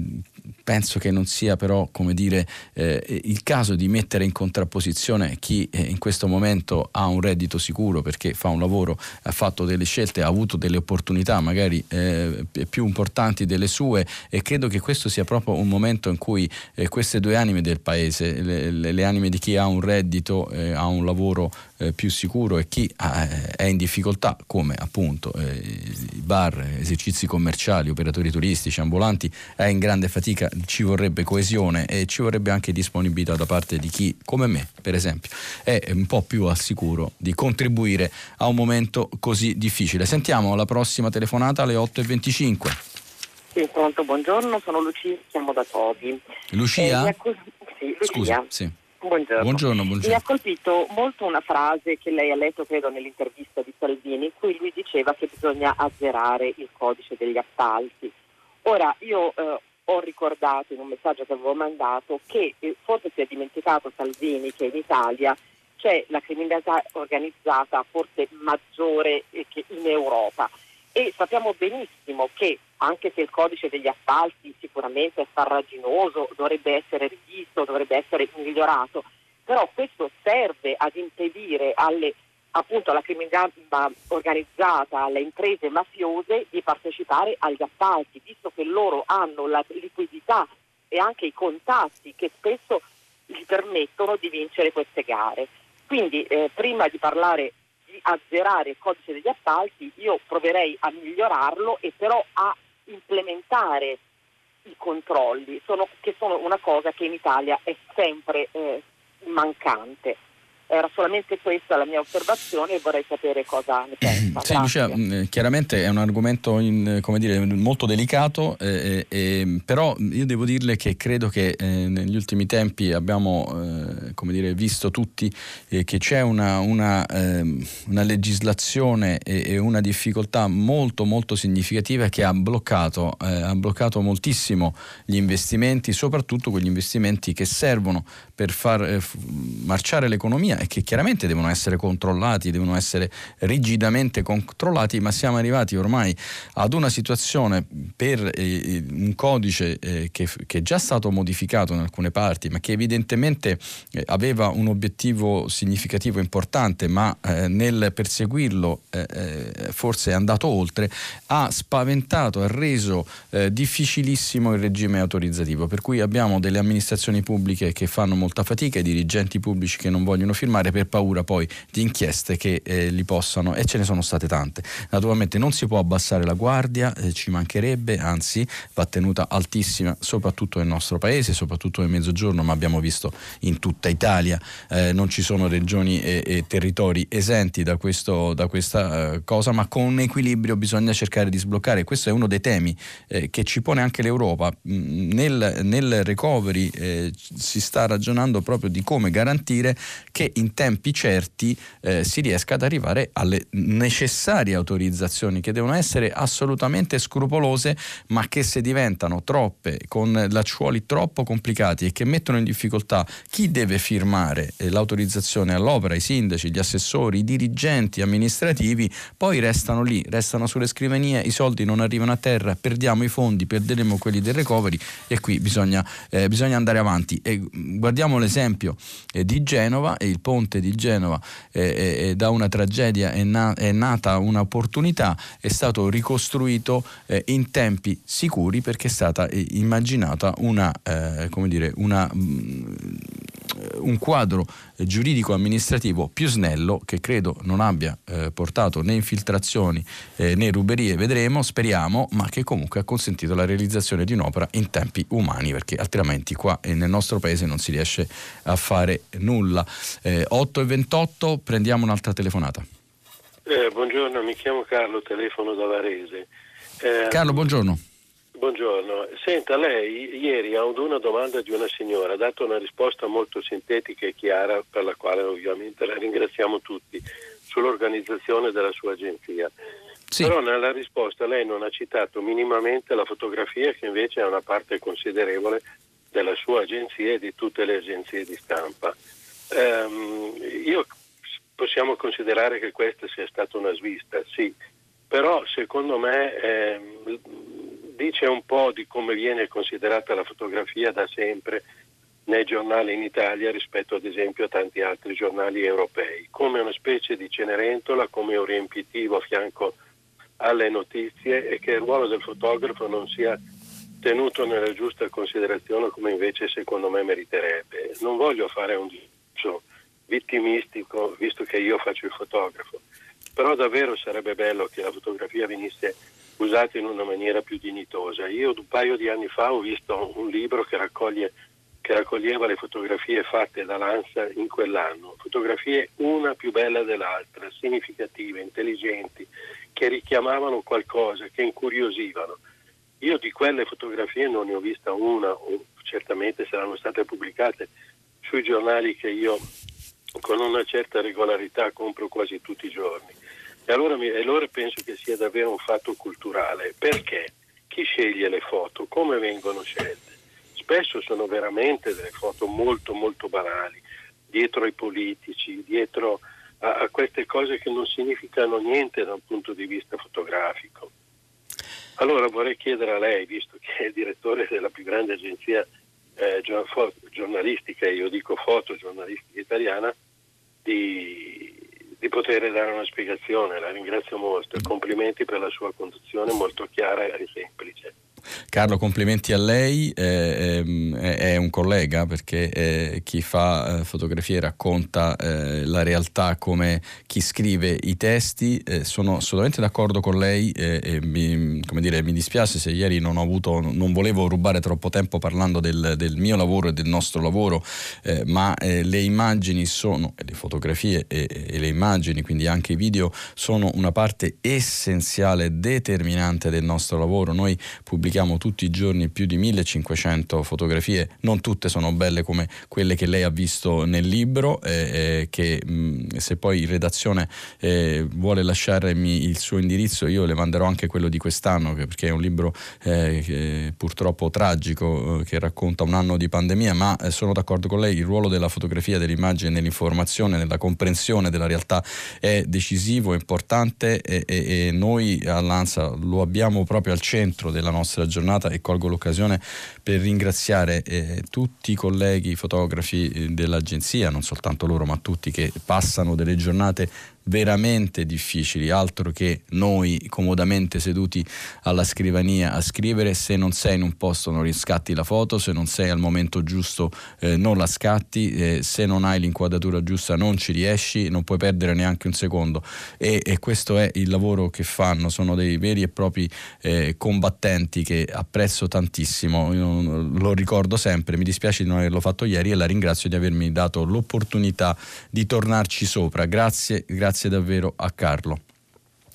penso che non sia però come dire, eh, il caso di mettere in contrapposizione chi eh, in questo momento ha un reddito sicuro perché fa un lavoro, ha fatto delle scelte, ha avuto delle opportunità magari eh, più importanti delle sue e credo che questo sia proprio un momento in cui eh, queste due anime del paese, le, le, le, anime di chi ha un reddito, eh, ha un lavoro eh, più sicuro e chi è in difficoltà come appunto bar, esercizi commerciali, operatori turistici, ambulanti, è in grande fatica ci vorrebbe coesione e ci vorrebbe anche disponibilità da parte di chi, come me, per esempio, è un po' più al sicuro di contribuire a un momento così difficile. Sentiamo la prossima telefonata alle 8.25. Sì, pronto, buongiorno, sono Lucia, chiamo da Tobi. Lucia? Eh, accus- sì, Lucia. Scusa, sì. Buongiorno. Buongiorno, buongiorno. Mi ha colpito molto una frase che lei ha letto, credo, nell'intervista di Salvini, in cui lui diceva che bisogna azzerare il codice degli appalti. Ora, io eh, ho ricordato in un messaggio che avevo mandato che eh, forse si è dimenticato Salvini che in Italia c'è la criminalità organizzata forse maggiore eh, che in Europa. E sappiamo benissimo che anche se il codice degli appalti sicuramente è farraginoso, dovrebbe essere rivisto, dovrebbe essere migliorato, però questo serve ad impedire alle appunto alla criminalità organizzata, alle imprese mafiose di partecipare agli appalti, visto che loro hanno la liquidità e anche i contatti che spesso gli permettono di vincere queste gare. Quindi eh, prima di parlare di azzerare il codice degli appalti, io proverei a migliorarlo e però a implementare i controlli, sono, che sono una cosa che in Italia è sempre eh, mancante. Era solamente questa la mia osservazione e vorrei sapere cosa ne pensa. Sì, Lucia, mm, chiaramente è un argomento in, dire, molto delicato, eh, eh, però io devo dirle che credo che eh, negli ultimi tempi abbiamo eh, dire, visto tutti eh, che c'è una, una, ehm, una legislazione e, e, una difficoltà molto molto significativa che ha bloccato, eh, ha bloccato moltissimo gli investimenti, soprattutto quegli investimenti che servono per far marciare l'economia e che chiaramente devono essere controllati, devono essere rigidamente controllati, ma siamo arrivati ormai ad una situazione per eh, un codice eh, che, che, è già stato modificato in alcune parti, ma che evidentemente eh, aveva un obiettivo significativo importante, ma eh, nel perseguirlo eh, eh, forse è andato oltre, ha spaventato, ha reso difficilissimo il regime autorizzativo, per cui abbiamo delle amministrazioni pubbliche che fanno molta fatica, i dirigenti pubblici che non vogliono firmare per paura poi di inchieste che li possano, e ce ne sono state tante. Naturalmente non si può abbassare la guardia, eh, ci mancherebbe, anzi va tenuta altissima soprattutto nel nostro paese, soprattutto nel mezzogiorno, ma abbiamo visto in tutta Italia eh, non ci sono regioni e, e territori esenti da, questo, da questa eh, cosa, ma con un equilibrio bisogna cercare di sbloccare. Questo è uno dei temi eh, che ci pone anche l'Europa. Mm, nel, nel recovery eh, si sta ragionando proprio di come garantire che in tempi certi eh, si riesca ad arrivare alle necessarie autorizzazioni che devono essere assolutamente scrupolose, ma che se diventano troppe, con lacciuoli troppo complicati e che mettono in difficoltà chi deve firmare eh, l'autorizzazione all'opera, i sindaci, gli assessori, i dirigenti amministrativi, poi restano lì, restano sulle scrivanie, i soldi non arrivano a terra, perdiamo i fondi, perderemo quelli del recovery e qui bisogna, eh, bisogna andare avanti. E mm, guardiamo l'esempio eh, di Genova e il ponte di Genova eh, eh, da una tragedia è, na- è nata un'opportunità, è stato ricostruito eh, in tempi sicuri perché è stata eh, immaginata una, eh, dire, una, mh, mm, un quadro giuridico-amministrativo più snello che credo non abbia eh, portato né infiltrazioni eh, né ruberie, vedremo, speriamo, ma che comunque ha consentito la realizzazione di un'opera in tempi umani perché altrimenti qua eh, nel nostro paese non si riesce a fare nulla. 8 e 28, prendiamo un'altra telefonata. Eh, buongiorno, mi chiamo Carlo, telefono da Varese. Eh, Carlo, buongiorno. Buongiorno. Senta, lei ieri ad una domanda di una signora ha dato una risposta molto sintetica e chiara, per la quale ovviamente la ringraziamo tutti, sull'organizzazione della sua agenzia. Sì. Però nella risposta lei non ha citato minimamente la fotografia che invece è una parte considerevole della sua agenzia e di tutte le agenzie di stampa. Um, io possiamo considerare che questa sia stata una svista, sì, però secondo me eh, dice un po' di come viene considerata la fotografia da sempre nei giornali in Italia rispetto ad esempio a tanti altri giornali europei, come una specie di cenerentola, come un riempitivo a fianco alle notizie e che il ruolo del fotografo non sia tenuto nella giusta considerazione come invece secondo me meriterebbe. Non voglio fare un discorso vittimistico, visto che io faccio il fotografo, però davvero sarebbe bello che la fotografia venisse usata in una maniera più dignitosa. Io un paio di anni fa ho visto un libro che, raccoglie, che raccoglieva le fotografie fatte dall'ANSA in quell'anno, fotografie una più bella dell'altra, significative, intelligenti, che richiamavano qualcosa, che incuriosivano. Io di quelle fotografie non ne ho vista una, o certamente saranno state pubblicate sui giornali che io con una certa regolarità compro quasi tutti i giorni. E allora, mi, allora penso che sia davvero un fatto culturale. Perché? Chi sceglie le foto? Come vengono scelte? Spesso sono veramente delle foto molto molto banali, dietro ai politici, dietro a, a queste cose che non significano niente da un punto di vista fotografico. Allora vorrei chiedere a lei, visto che è direttore della più grande agenzia eh, giornalistica, io dico fotogiornalistica italiana, di, di, poter dare una spiegazione. La ringrazio molto. Complimenti per la sua conduzione molto chiara e semplice. Carlo, complimenti a lei, eh, eh, è un collega perché eh, chi fa eh, fotografie racconta eh, la realtà come chi scrive i testi. Eh, sono assolutamente d'accordo con lei e mi, dire, mi, dispiace se ieri non ho avuto, non volevo rubare troppo tempo parlando del, del mio lavoro e del nostro lavoro, ma le immagini sono, le fotografie e, e le immagini, quindi anche i video, sono una parte essenziale, determinante del nostro lavoro. Noi pubblichiamo pubblichiamo tutti i giorni più di 1500 fotografie, non tutte sono belle come quelle che lei ha visto nel libro, eh, eh, che mh, se poi in redazione eh, vuole lasciarmi il suo indirizzo io le manderò anche quello di quest'anno, perché è un libro eh, purtroppo tragico eh, che racconta un anno di pandemia, ma eh, sono d'accordo con lei, il ruolo della fotografia, dell'immagine, nell'informazione, nella comprensione della realtà è decisivo, importante e, e, e noi all'ANSA lo abbiamo proprio al centro della nostra nostra giornata e colgo l'occasione per ringraziare eh, tutti i colleghi fotografi eh, dell'agenzia, non soltanto loro ma tutti che passano delle giornate veramente difficili, altro che noi comodamente seduti alla scrivania a scrivere, se non sei in un posto non riscatti la foto, se non sei al momento giusto eh, non la scatti, eh, se non hai l'inquadratura giusta non ci riesci, non puoi perdere neanche un secondo. E, e questo è il lavoro che fanno, sono dei veri e propri eh, combattenti che apprezzo tantissimo, Io lo ricordo sempre, mi dispiace di non averlo fatto ieri e la ringrazio di avermi dato l'opportunità di tornarci sopra, grazie, grazie grazie davvero a Carlo.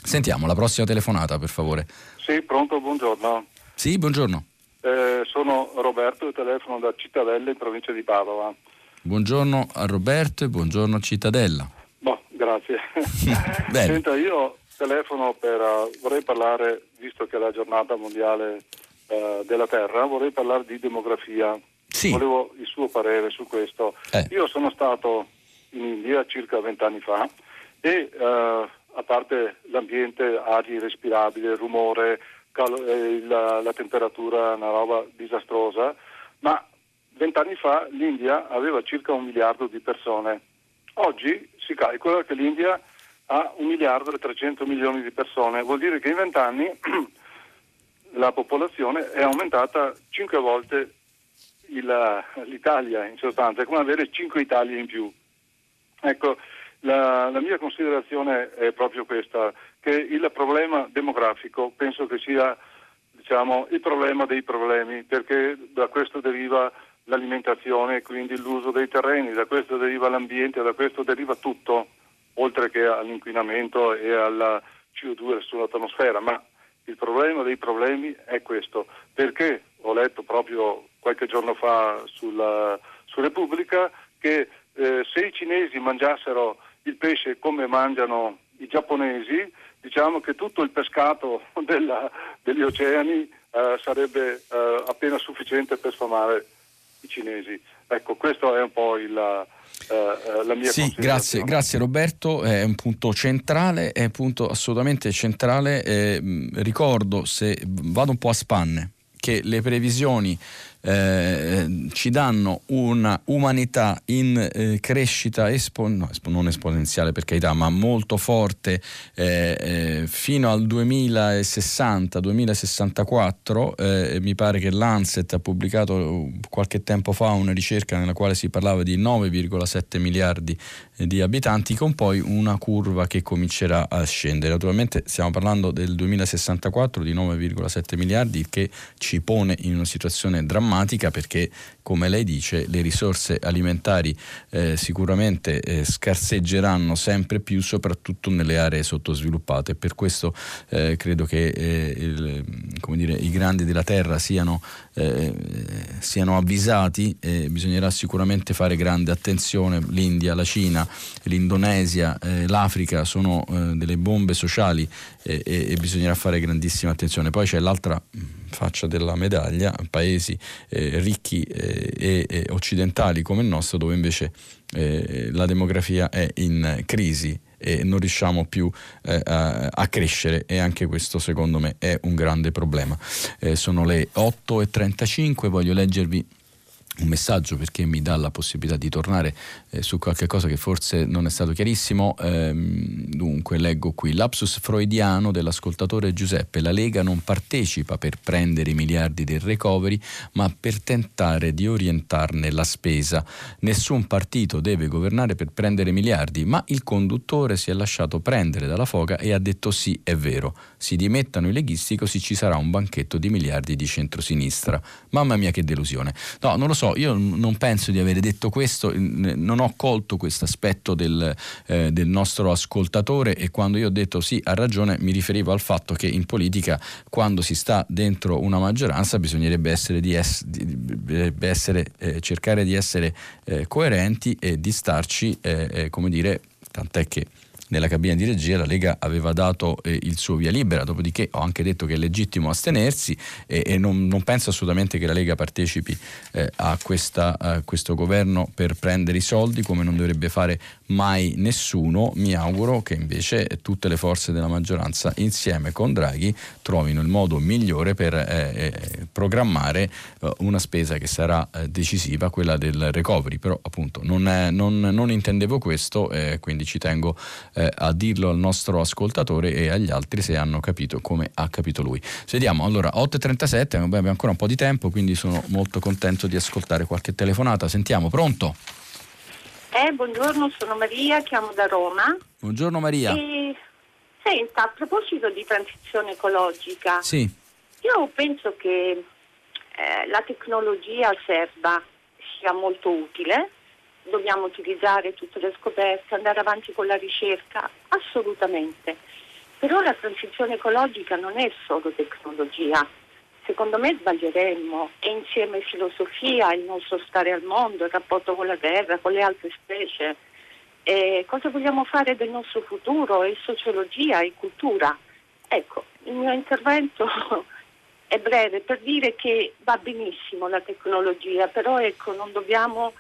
Sentiamo la prossima telefonata, per favore. Sì, pronto, buongiorno. Sì, buongiorno. Eh, sono Roberto e telefono da Cittadella in provincia di Padova. Buongiorno a Roberto e buongiorno a Cittadella. Boh, grazie. Senta, io telefono per, uh, vorrei parlare, visto che è la giornata mondiale uh, della Terra, vorrei parlare di demografia. Sì. Volevo il suo parere su questo. Eh. Io sono stato in India circa vent'anni fa e eh, a parte l'ambiente, aria respirabile, rumore, cal- eh, la, la, temperatura, una roba disastrosa, ma vent'anni fa l'India aveva circa un miliardo di persone. Oggi si calcola che l'India ha un miliardo e 300 milioni di persone, vuol dire che in vent'anni la popolazione è aumentata cinque volte il, l'Italia in sostanza, è come avere cinque Italie in più. Ecco, la, la, mia considerazione è proprio questa, che il problema demografico penso che sia diciamo, il problema dei problemi, perché da questo deriva l'alimentazione, quindi l'uso dei terreni, da questo deriva l'ambiente, da questo deriva tutto, oltre che all'inquinamento e alla CO2 sull'atmosfera. Ma il problema dei problemi è questo, perché ho letto proprio qualche giorno fa sulla, su Repubblica che eh, se i cinesi mangiassero il pesce come mangiano i giapponesi, diciamo che tutto il pescato della, degli oceani eh, sarebbe eh, appena sufficiente per sfamare i cinesi. Ecco, questo è un po' il, eh, eh la mia Sì, grazie, grazie, Roberto, è un punto centrale, è un punto assolutamente centrale. Eh, ricordo, se vado un po' a spanne, che le previsioni eh, ci danno una umanità in eh, crescita espo- no, non esponenziale per carità, ma molto forte eh, eh fino al 2060-2064. Eh, mi pare che l'Anset ha pubblicato qualche tempo fa una ricerca nella quale si parlava di 9,7 miliardi di abitanti con poi una curva che comincerà a scendere. Naturalmente stiamo parlando del 2064 di 9,7 miliardi che ci pone in una situazione drammatica perché come lei dice le risorse alimentari eh, sicuramente eh, scarseggeranno sempre più soprattutto nelle aree sottosviluppate. Per questo eh, credo che eh, il, dire, i grandi della terra siano, eh, siano avvisati bisognerà sicuramente fare grande attenzione. L'India, la Cina, l'Indonesia, eh, l'Africa sono delle bombe sociali e, e, bisognerà fare grandissima attenzione. Poi c'è l'altra faccia della medaglia, paesi eh, ricchi eh, e, e, occidentali come il nostro, dove invece eh, la demografia è in crisi e non riusciamo più eh, a, a, crescere e anche questo secondo me è un grande problema. Eh, sono le 8.35, voglio leggervi un messaggio perché mi dà la possibilità di tornare eh, su qualche cosa che forse non è stato chiarissimo. Ehm, dunque, leggo qui: Lapsus freudiano dell'ascoltatore Giuseppe. La Lega non partecipa per prendere i miliardi del recovery, ma per tentare di orientarne la spesa. Nessun partito deve governare per prendere miliardi, ma il conduttore si è lasciato prendere dalla foga e ha detto sì, è vero. Si dimettano i leghisti, così ci sarà un banchetto di miliardi di centrosinistra. Mamma mia, che delusione. No, non lo so io non penso di avere detto questo, non ho colto questo aspetto del, eh, del, nostro ascoltatore e quando io ho detto sì, ha ragione, mi riferivo al fatto che in politica quando si sta dentro una maggioranza bisognerebbe essere, di es- di, essere eh, cercare di essere eh, coerenti e di starci, eh, eh, come dire, tant'è che nella cabina di regia la Lega aveva dato eh, il suo via libera, dopodiché ho anche detto che è legittimo astenersi e, e non, non, penso assolutamente che la Lega partecipi eh, a, questa, a, questo governo per prendere i soldi come non dovrebbe fare mai nessuno. Mi auguro che invece tutte le forze della maggioranza insieme con Draghi trovino il modo migliore per eh, eh programmare eh, una spesa che sarà eh, decisiva, quella del recovery, però appunto non, è, non, non intendevo questo, quindi ci tengo eh, a dirlo al nostro ascoltatore e agli altri se hanno capito come ha capito lui. Vediamo, allora 8.37, abbiamo ancora un po' di tempo, quindi sono molto contento di ascoltare qualche telefonata. Sentiamo, pronto? Eh, buongiorno, sono Maria, chiamo da Roma. Buongiorno Maria. E, senta, a proposito di transizione ecologica, sì. io penso che eh, la tecnologia serva, sia molto utile, dobbiamo utilizzare tutte le scoperte, andare avanti con la ricerca, assolutamente. Però la transizione ecologica non è solo tecnologia. Secondo me sbaglieremmo e insieme filosofia, il nostro stare al mondo, il rapporto con la terra, con le altre specie. E cosa vogliamo fare del nostro futuro? E sociologia e cultura. Ecco, il mio intervento è breve per dire che va benissimo la tecnologia, però ecco, non dobbiamo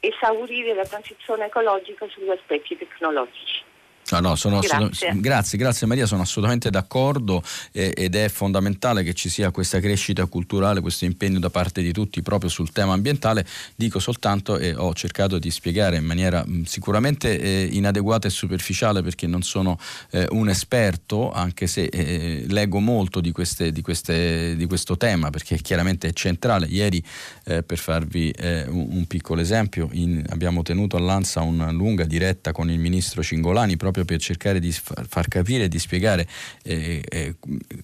esaurire la transizione ecologica sugli aspetti tecnologici. Ah, no, grazie. grazie. grazie, Maria, sono assolutamente d'accordo eh, ed è fondamentale che ci sia questa crescita culturale, questo impegno da parte di tutti proprio sul tema ambientale. Dico soltanto e ho cercato di spiegare in maniera mh, sicuramente eh, inadeguata e superficiale perché non sono eh, un esperto, anche se eh, leggo molto di, queste, di, queste, di, questo tema perché chiaramente è centrale. Ieri, eh, per farvi eh, un, un, piccolo esempio, in, abbiamo tenuto all'Ansa una lunga diretta con il ministro Cingolani proprio proprio per cercare di far capire e di spiegare eh, eh,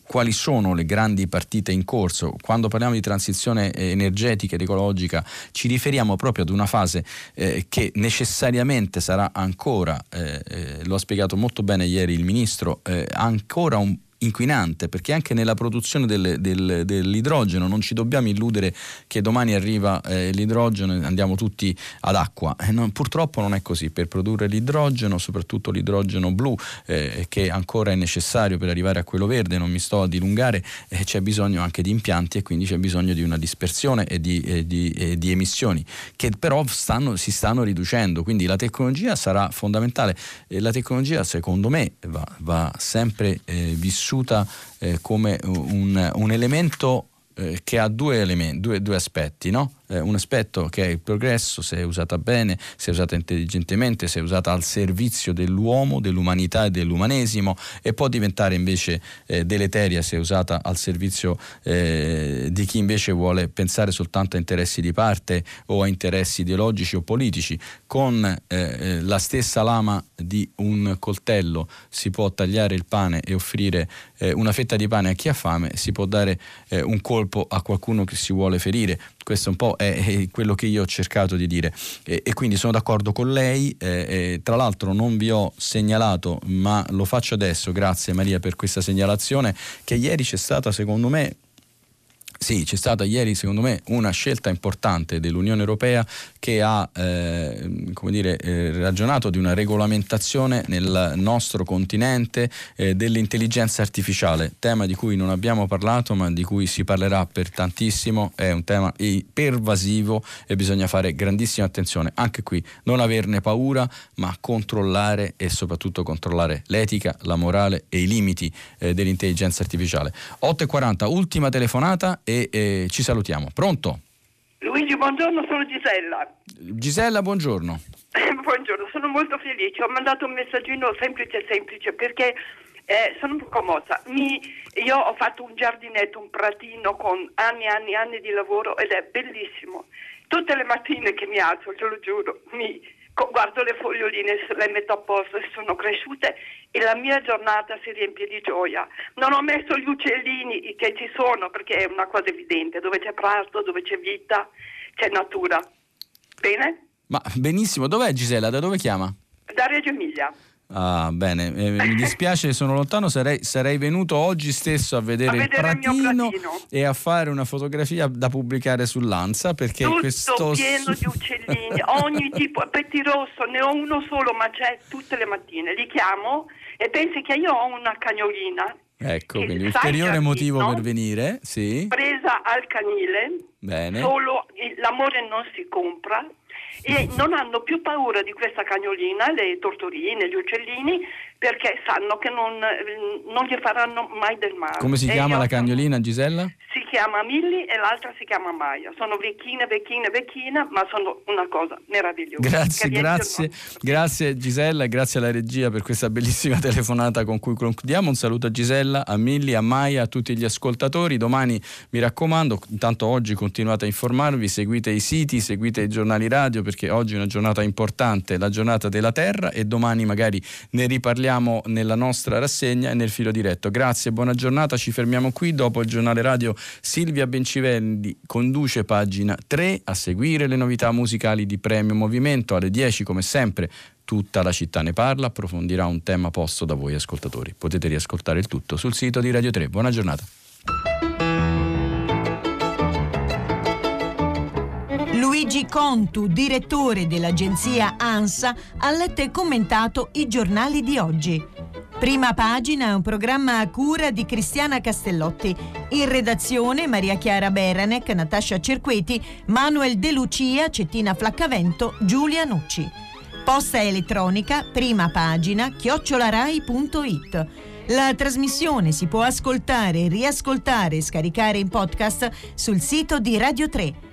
quali sono le grandi partite in corso. Quando parliamo di transizione energetica ed ecologica ci riferiamo proprio ad una fase eh, che necessariamente sarà ancora, eh, eh, lo ha spiegato molto bene ieri il Ministro, eh, ancora un inquinante, perché anche nella produzione del, del, dell'idrogeno non ci dobbiamo illudere che domani arriva eh, l'idrogeno e andiamo tutti ad acqua. Eh, non, purtroppo non è così. Per produrre l'idrogeno, soprattutto l'idrogeno blu, eh, che ancora è necessario per arrivare a quello verde, non mi sto a dilungare, eh, c'è bisogno anche di impianti e quindi c'è bisogno di una dispersione e di, e di, e di emissioni, che però stanno, si stanno riducendo. Quindi la tecnologia sarà fondamentale. la tecnologia, secondo me, va, va sempre eh, vissuta vissuta eh, come un, un elemento eh, che ha due, elementi, due, due aspetti, no? Eh, un aspetto che è il progresso, se è usata bene, se è usata intelligentemente, se è usata al servizio dell'uomo, dell'umanità e dell'umanesimo e può diventare invece eh, deleteria se è usata al servizio eh, di chi invece vuole pensare soltanto a interessi di parte o a interessi ideologici o politici. Con eh, eh, la stessa lama di un coltello si può tagliare il pane e offrire eh, una fetta di pane a chi ha fame, si può dare un colpo a qualcuno che si vuole ferire. Questo un po' è, è quello che io ho cercato di dire e, e quindi sono d'accordo con lei. Eh, tra l'altro non vi ho segnalato, ma lo faccio adesso, grazie Maria per questa segnalazione, che ieri c'è stata secondo me sì, c'è stata ieri secondo me una scelta importante dell'Unione Europea che ha eh, dire, eh, ragionato di una regolamentazione nel nostro continente eh, dell'intelligenza artificiale, tema di cui non abbiamo parlato ma di cui si parlerà per tantissimo, è un tema pervasivo e bisogna fare grandissima attenzione. Anche qui non averne paura ma controllare e soprattutto controllare l'etica, la morale e i limiti eh, dell'intelligenza artificiale. 8.40, ultima telefonata e, e ci salutiamo. Pronto? Luigi, buongiorno, sono Gisella. Gisella, buongiorno. buongiorno, sono molto felice. Ho mandato un messaggino semplice, semplice, perché eh, sono un po' commossa. Mi, io ho fatto un giardinetto, un pratino con anni e anni e anni di lavoro ed è bellissimo. Tutte le mattine che mi alzo, te lo giuro, mi guardo le foglioline, le metto a posto e sono cresciute e la mia giornata si riempie di gioia. Non ho messo gli uccellini che ci sono perché è una cosa evidente, dove c'è prato, dove c'è vita, c'è natura. Bene? Ma benissimo, dov'è Gisela? Da dove chiama? Da Reggio Emilia. Ah, bene, eh, mi dispiace, sono lontano, sarei, sarei, venuto oggi stesso a vedere, a il, vedere pratino il e a fare una fotografia da pubblicare sull'Ansa perché Tutto questo... pieno di uccellini, ogni tipo, pettirosso, ne ho uno solo, ma c'è tutte le mattine, li chiamo e pensi che io ho una cagnolina. Ecco, quindi ulteriore motivo per venire, sì. Presa al canile, Bene. solo l'amore non si compra e non hanno più paura di questa cagnolina, le tortorine, gli uccellini, perché sanno che non, non gli faranno mai del male. Come si e chiama la cagnolina. Gisella? Si chiama Milli e l'altra si chiama Maya. Sono vecchine, vecchine, vecchine, ma sono una cosa meravigliosa. Grazie, grazie, grazie Gisella e grazie alla regia per questa bellissima telefonata con cui concludiamo. Un saluto a Gisella, a Milli, a Maya, a tutti gli ascoltatori. Domani mi raccomando, intanto oggi continuate a informarvi, seguite i siti, seguite i giornali radio perché oggi è una giornata importante, la giornata della Terra e domani magari ne riparliamo nella nostra rassegna e nel filo diretto. Grazie, buona giornata, ci fermiamo qui dopo il giornale radio Silvia Bencivelli conduce pagina 3 a seguire le novità musicali di Premio Movimento alle 10 come sempre. Tutta la città ne parla, approfondirà un tema posto da voi ascoltatori. Potete riascoltare il tutto sul sito di Radio 3. Buona giornata. Luigi Contu, direttore dell'agenzia ANSA, ha letto e commentato i giornali di oggi. Prima pagina è un programma a cura di Cristiana Castellotti. In redazione Maria Chiara Beranec, Natascia Cerqueti, Manuel De Lucia, Cettina Flaccavento, Giulia Nucci. Posta elettronica, prima pagina, chiocciolarai.it. La trasmissione si può ascoltare, riascoltare e scaricare in podcast sul sito di Radio 3